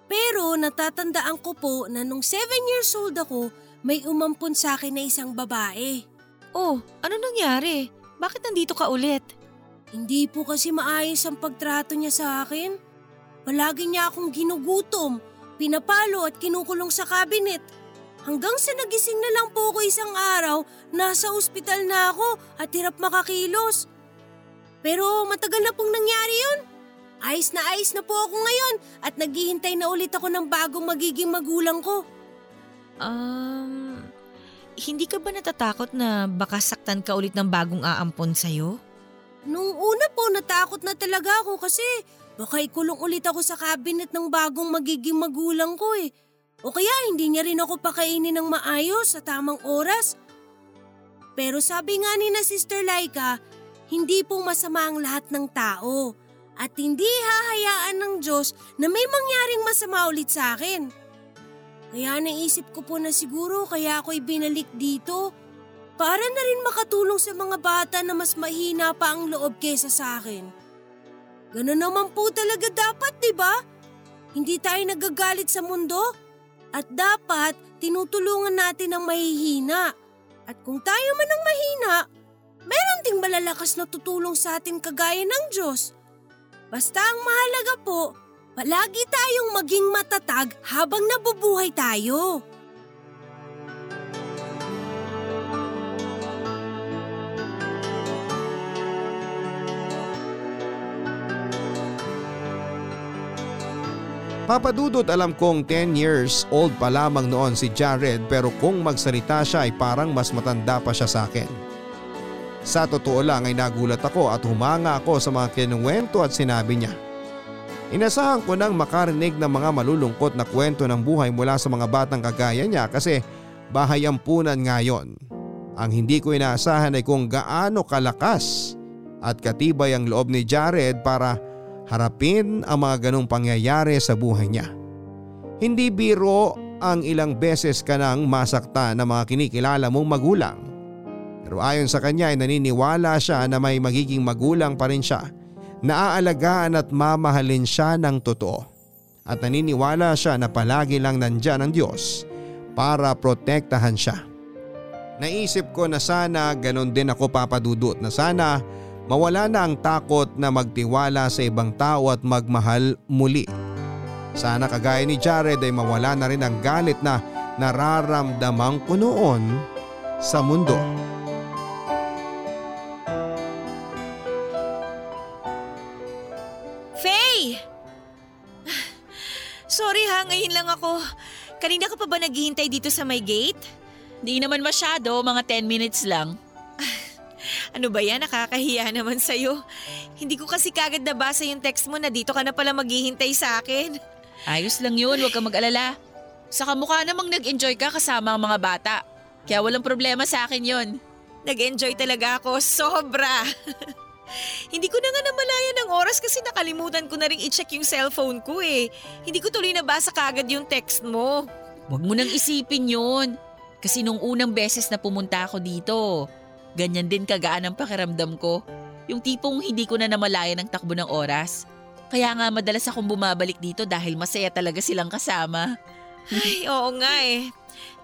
Pero natatandaan ko po na nung seven years old ako, may umampun sa akin na isang babae. Oh, ano nangyari? Bakit nandito ka ulit? Hindi po kasi maayos ang pagtrato niya sa akin. Palagi niya akong ginugutom, pinapalo at kinukulong sa kabinet. Hanggang sa nagising na lang po ako isang araw, nasa ospital na ako at hirap makakilos. Pero matagal na pong nangyari yun. Ayos na ayos na po ako ngayon at naghihintay na ulit ako ng bagong magiging magulang ko. Um, hindi ka ba natatakot na baka saktan ka ulit ng bagong aampon sa'yo? Nung una po natakot na talaga ako kasi baka ikulong ulit ako sa cabinet ng bagong magiging magulang ko eh. O kaya hindi niya rin ako pakainin ng maayos sa tamang oras. Pero sabi nga ni na Sister Laika, hindi po masama ang lahat ng tao at hindi hahayaan ng Diyos na may mangyaring masama ulit sa akin. Kaya naisip ko po na siguro kaya ako ibinalik dito para na rin makatulong sa mga bata na mas mahina pa ang loob kesa sa akin. Ganun naman po talaga dapat, di ba? Hindi tayo nagagalit sa mundo at dapat tinutulungan natin ang mahihina. At kung tayo man ang mahina, meron ding malalakas na tutulong sa atin kagaya ng Diyos. Basta ang mahalaga po, palagi tayong maging matatag habang nabubuhay tayo. Papadudot alam kong 10 years old pa lamang noon si Jared pero kung magsalita siya ay parang mas matanda pa siya sa akin. Sa totoo lang ay nagulat ako at humanga ako sa mga kinuwento at sinabi niya. Inasahan ko nang makarinig ng mga malulungkot na kwento ng buhay mula sa mga batang kagaya niya kasi bahayampunan nga yon. Ang hindi ko inaasahan ay kung gaano kalakas at katibay ang loob ni Jared para harapin ang mga ganong pangyayari sa buhay niya. Hindi biro ang ilang beses ka nang masakta ng mga kinikilala mong magulang. Pero ayon sa kanya ay naniniwala siya na may magiging magulang pa rin siya. Naaalagaan at mamahalin siya ng totoo. At naniniwala siya na palagi lang nandyan ang Diyos para protektahan siya. Naisip ko na sana ganon din ako papadudot na sana mawala na ang takot na magtiwala sa ibang tao at magmahal muli. Sana kagaya ni Jared ay mawala na rin ang galit na nararamdaman ko noon sa mundo. Ha, ngayon lang ako. Kanina ka pa ba naghihintay dito sa may gate? Di naman masyado, mga 10 minutes lang. Ano ba yan? Nakakahiya naman sa'yo. Hindi ko kasi kagad nabasa yung text mo na dito ka na pala maghihintay sa akin. Ayos lang yun, huwag kang mag-alala. Saka mukha namang nag-enjoy ka kasama ang mga bata. Kaya walang problema sa akin yon. Nag-enjoy talaga ako, sobra. Hindi ko na nga namalayan ng oras kasi nakalimutan ko na rin i-check yung cellphone ko eh. Hindi ko tuloy nabasa kagad yung text mo. Huwag mo nang isipin yun. Kasi nung unang beses na pumunta ako dito, ganyan din kagaan ang pakiramdam ko. Yung tipong hindi ko na namalayan ang takbo ng oras. Kaya nga madalas akong bumabalik dito dahil masaya talaga silang kasama. Ay, oo nga eh.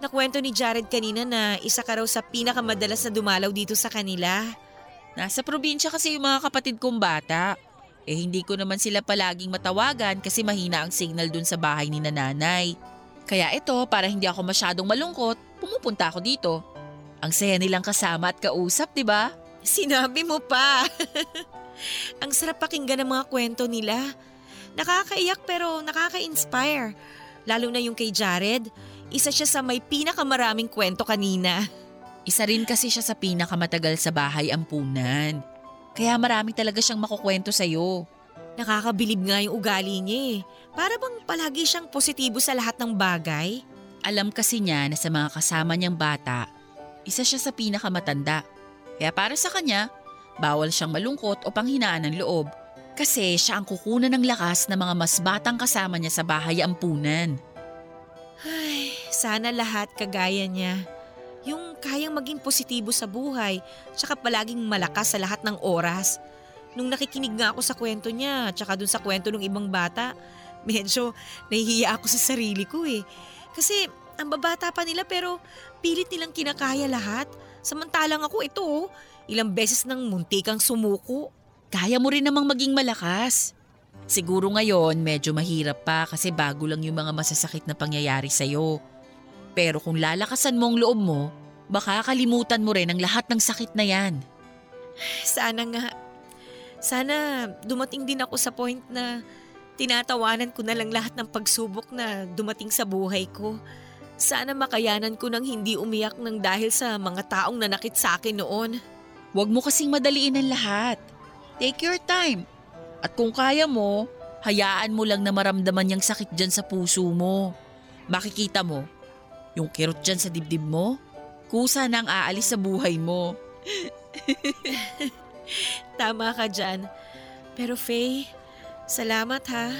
Nakwento ni Jared kanina na isa ka raw sa pinakamadalas na dumalaw dito sa kanila. Nasa probinsya kasi yung mga kapatid kong bata. Eh hindi ko naman sila palaging matawagan kasi mahina ang signal dun sa bahay ni nanay. Kaya ito, para hindi ako masyadong malungkot, pumupunta ako dito. Ang saya nilang kasama at kausap, di ba? Sinabi mo pa. Ang sarap pakinggan ng mga kwento nila. Nakakaiyak pero nakaka-inspire. Lalo na yung kay Jared. Isa siya sa may pinakamaraming kwento kanina. Isa rin kasi siya sa pinakamatagal sa bahay ampunan. Kaya marami talaga siyang makukwento sa'yo. Nakakabilib nga yung ugali niya eh. Para bang palagi siyang positibo sa lahat ng bagay. Alam kasi niya na sa mga kasama niyang bata, isa siya sa pinakamatanda. Kaya para sa kanya, bawal siyang malungkot o panghinaan ng loob kasi siya ang kukunan ng lakas ng mga mas batang kasama niya sa bahay ampunan. Ay, sana lahat kagaya niya. Yung kayang maging positibo sa buhay, tsaka palaging malakas sa lahat ng oras. Nung nakikinig nga ako sa kwento niya, tsaka dun sa kwento ng ibang bata, medyo nahihiya ako sa sarili ko eh. Kasi ang babata pa nila pero pilit nilang kinakaya lahat. Samantalang ako ito, oh, ilang beses nang muntikang sumuko. Kaya mo rin namang maging malakas. Siguro ngayon medyo mahirap pa kasi bago lang yung mga masasakit na pangyayari sa'yo. Pero kung lalakasan mo ang loob mo, baka kalimutan mo rin ang lahat ng sakit na yan. Sana nga. Sana dumating din ako sa point na tinatawanan ko na lang lahat ng pagsubok na dumating sa buhay ko. Sana makayanan ko nang hindi umiyak ng dahil sa mga taong nanakit sa akin noon. Huwag mo kasing madaliin ang lahat. Take your time. At kung kaya mo, hayaan mo lang na maramdaman yung sakit dyan sa puso mo. Makikita mo, yung kirot dyan sa dibdib mo, kusa nang aalis sa buhay mo. Tama ka dyan. Pero Faye, salamat ha.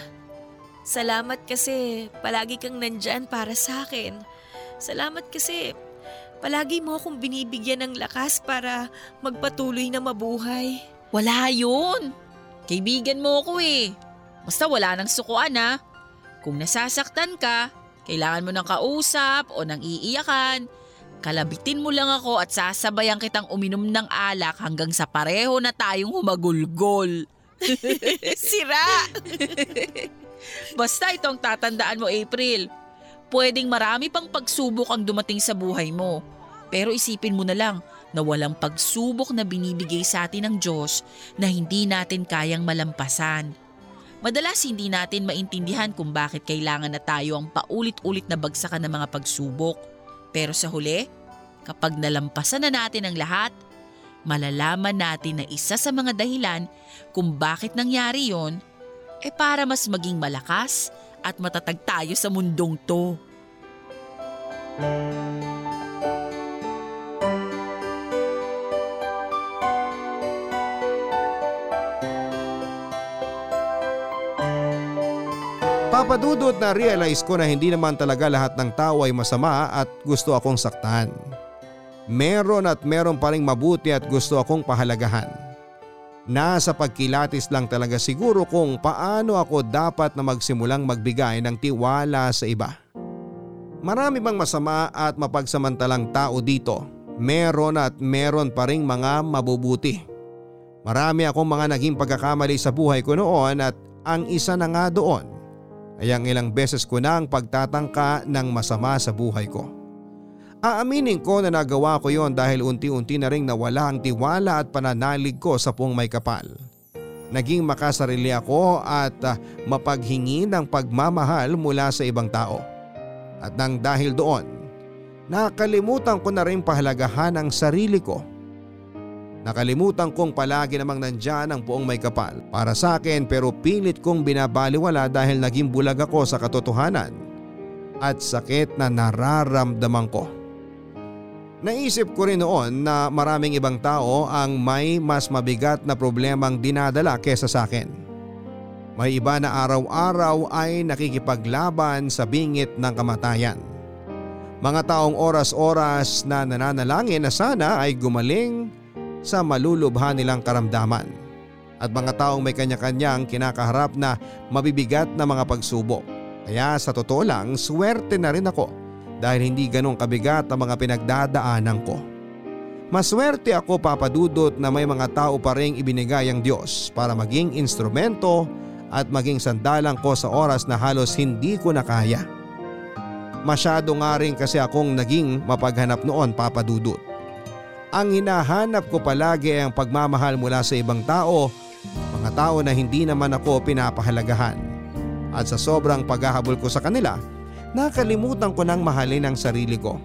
Salamat kasi palagi kang nandyan para sa akin. Salamat kasi palagi mo akong binibigyan ng lakas para magpatuloy na mabuhay. Wala yun. Kaibigan mo ko eh. Basta wala nang sukuan ha. Kung nasasaktan ka, kailangan mo ng kausap o ng iiyakan, kalabitin mo lang ako at sasabayan kitang uminom ng alak hanggang sa pareho na tayong humagulgol. Sira! Basta itong tatandaan mo April. Pwedeng marami pang pagsubok ang dumating sa buhay mo. Pero isipin mo na lang na walang pagsubok na binibigay sa atin ng Diyos na hindi natin kayang malampasan. Madalas hindi natin maintindihan kung bakit kailangan na tayo ang paulit-ulit na bagsakan ng mga pagsubok. Pero sa huli, kapag nalampasan na natin ang lahat, malalaman natin na isa sa mga dahilan kung bakit nangyari yon ay para mas maging malakas at matatag tayo sa mundong to. Papadudot na realize ko na hindi naman talaga lahat ng tao ay masama at gusto akong saktan. Meron at meron pa rin mabuti at gusto akong pahalagahan. Nasa pagkilatis lang talaga siguro kung paano ako dapat na magsimulang magbigay ng tiwala sa iba. Marami bang masama at mapagsamantalang tao dito, meron at meron pa rin mga mabubuti. Marami akong mga naging pagkakamali sa buhay ko noon at ang isa na nga doon ay ang ilang beses ko na ang pagtatangka ng masama sa buhay ko. Aaminin ko na nagawa ko yon dahil unti-unti na ring nawala ang tiwala at pananalig ko sa pong may kapal. Naging makasarili ako at uh, mapaghingi ng pagmamahal mula sa ibang tao. At nang dahil doon, nakalimutan ko na rin pahalagahan ang sarili ko. Nakalimutan kong palagi namang nandyan ang buong may kapal para sa akin pero pilit kong binabaliwala dahil naging bulag ako sa katotohanan at sakit na nararamdaman ko. Naisip ko rin noon na maraming ibang tao ang may mas mabigat na problemang dinadala kesa sa akin. May iba na araw-araw ay nakikipaglaban sa bingit ng kamatayan. Mga taong oras-oras na nananalangin na sana ay gumaling sa malulubha nilang karamdaman. At mga taong may kanya-kanyang kinakaharap na mabibigat na mga pagsubok. Kaya sa totoo lang, swerte na rin ako dahil hindi ganong kabigat ang mga pinagdadaanan ko. Maswerte ako papadudot na may mga tao pa rin ibinigay ang Diyos para maging instrumento at maging sandalang ko sa oras na halos hindi ko na kaya. Masyado nga rin kasi akong naging mapaghanap noon papadudot. Ang hinahanap ko palagi ay ang pagmamahal mula sa ibang tao, mga tao na hindi naman ako pinapahalagahan. At sa sobrang paghahabol ko sa kanila, nakalimutan ko nang mahalin ang sarili ko.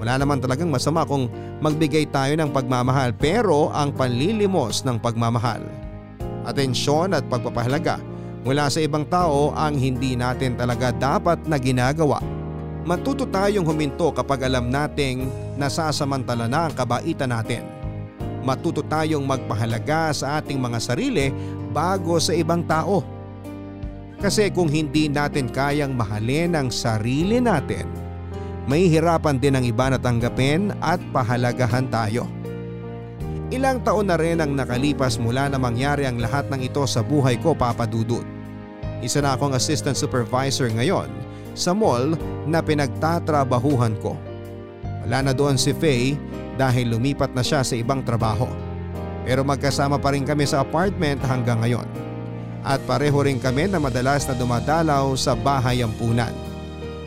Wala naman talagang masama kung magbigay tayo ng pagmamahal pero ang panlilimos ng pagmamahal. Atensyon at pagpapahalaga mula sa ibang tao ang hindi natin talaga dapat na ginagawa. Matuto tayong huminto kapag alam nating nasasamantala na ang kabaitan natin. Matuto tayong magpahalaga sa ating mga sarili bago sa ibang tao. Kasi kung hindi natin kayang mahalin ang sarili natin, may hirapan din ang iba na tanggapin at pahalagahan tayo. Ilang taon na rin ang nakalipas mula na mangyari ang lahat ng ito sa buhay ko papadudot. Isa na akong assistant supervisor ngayon sa mall na pinagtatrabahuhan ko. Wala na doon si Faye dahil lumipat na siya sa ibang trabaho. Pero magkasama pa rin kami sa apartment hanggang ngayon. At pareho rin kami na madalas na dumadalaw sa bahay ampunan.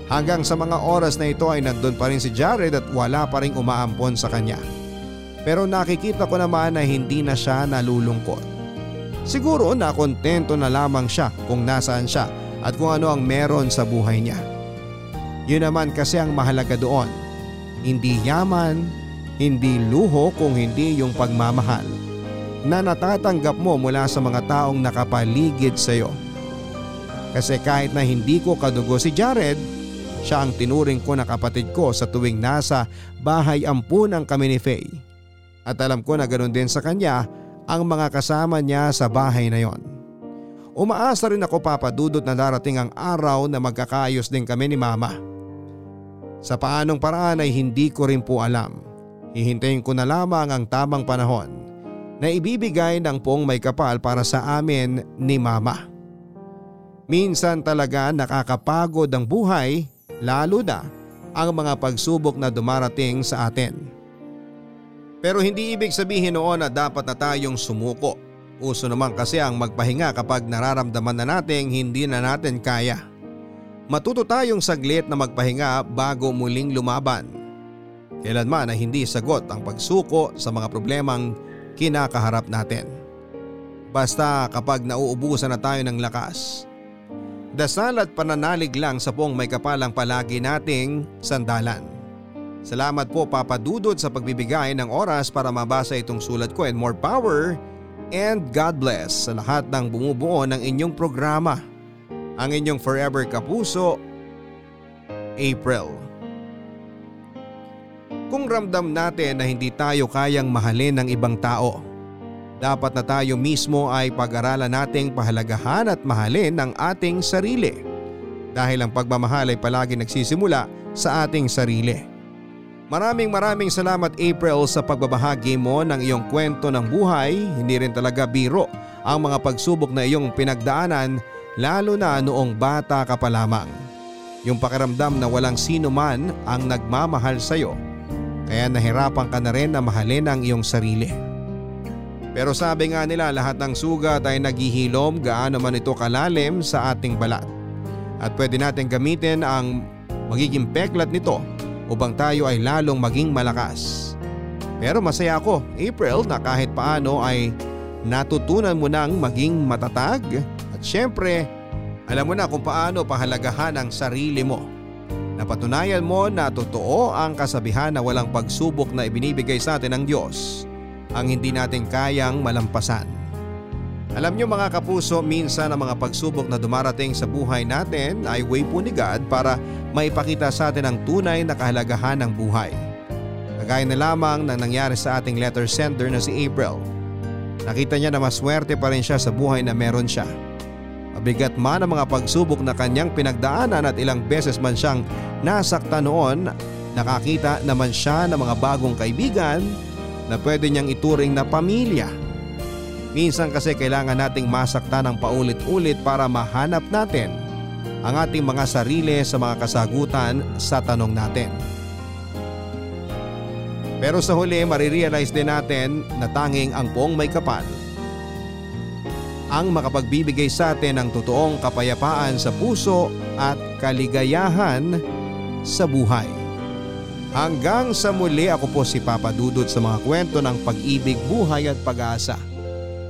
Hanggang sa mga oras na ito ay nandun pa rin si Jared at wala pa rin umaampon sa kanya. Pero nakikita ko naman na hindi na siya nalulungkot. Siguro na kontento na lamang siya kung nasaan siya at kung ano ang meron sa buhay niya. Yun naman kasi ang mahalaga doon. Hindi yaman, hindi luho kung hindi yung pagmamahal na natatanggap mo mula sa mga taong nakapaligid sa iyo. Kasi kahit na hindi ko kadugo si Jared, siya ang tinuring ko na kapatid ko sa tuwing nasa bahay ampunan kami ni Faye. At alam ko na ganoon din sa kanya ang mga kasama niya sa bahay na yon. Umaasa rin ako papadudot na darating ang araw na magkakaayos din kami ni mama. Sa paanong paraan ay hindi ko rin po alam. Hihintayin ko na lamang ang tamang panahon na ibibigay ng pong may kapal para sa amin ni mama. Minsan talaga nakakapagod ang buhay lalo na ang mga pagsubok na dumarating sa atin. Pero hindi ibig sabihin noon na dapat na tayong sumuko. Uso naman kasi ang magpahinga kapag nararamdaman na nating hindi na natin kaya. Matuto tayong saglit na magpahinga bago muling lumaban. Kailanman ay hindi sagot ang pagsuko sa mga problemang kinakaharap natin. Basta kapag nauubusan na tayo ng lakas. Dasal at pananalig lang sa pong may kapalang palagi nating sandalan. Salamat po Papa Dudod sa pagbibigay ng oras para mabasa itong sulat ko and more power and God bless sa lahat ng bumubuo ng inyong programa. Ang inyong forever kapuso, April. Kung ramdam natin na hindi tayo kayang mahalin ng ibang tao, dapat na tayo mismo ay pag-aralan nating pahalagahan at mahalin ang ating sarili. Dahil ang pagmamahal ay palagi nagsisimula sa ating sarili. Maraming maraming salamat April sa pagbabahagi mo ng iyong kwento ng buhay. Hindi rin talaga biro ang mga pagsubok na iyong pinagdaanan lalo na noong bata ka pa lamang. Yung pakiramdam na walang sino man ang nagmamahal sa iyo. Kaya nahirapan ka na rin na mahalin ang iyong sarili. Pero sabi nga nila lahat ng sugat ay naghihilom gaano man ito kalalim sa ating balat. At pwede natin gamitin ang magiging peklat nito upang tayo ay lalong maging malakas. Pero masaya ako, April, na kahit paano ay natutunan mo nang maging matatag at syempre, alam mo na kung paano pahalagahan ang sarili mo. Napatunayan mo na totoo ang kasabihan na walang pagsubok na ibinibigay sa atin ng Diyos ang hindi natin kayang malampasan. Alam niyo mga kapuso, minsan ang mga pagsubok na dumarating sa buhay natin ay way po ni God para maipakita sa atin ang tunay na kahalagahan ng buhay. Kagaya na lamang ng nangyari sa ating letter sender na si April. Nakita niya na maswerte pa rin siya sa buhay na meron siya. Mabigat man ang mga pagsubok na kanyang pinagdaanan at ilang beses man siyang nasakta noon, nakakita naman siya ng mga bagong kaibigan na pwede niyang ituring na pamilya Minsan kasi kailangan nating masakta ng paulit-ulit para mahanap natin ang ating mga sarili sa mga kasagutan sa tanong natin. Pero sa huli marirealize din natin na tanging ang poong may kapal ang makapagbibigay sa atin ng totoong kapayapaan sa puso at kaligayahan sa buhay. Hanggang sa muli ako po si Papa Dudut sa mga kwento ng pag-ibig, buhay at pag-asa.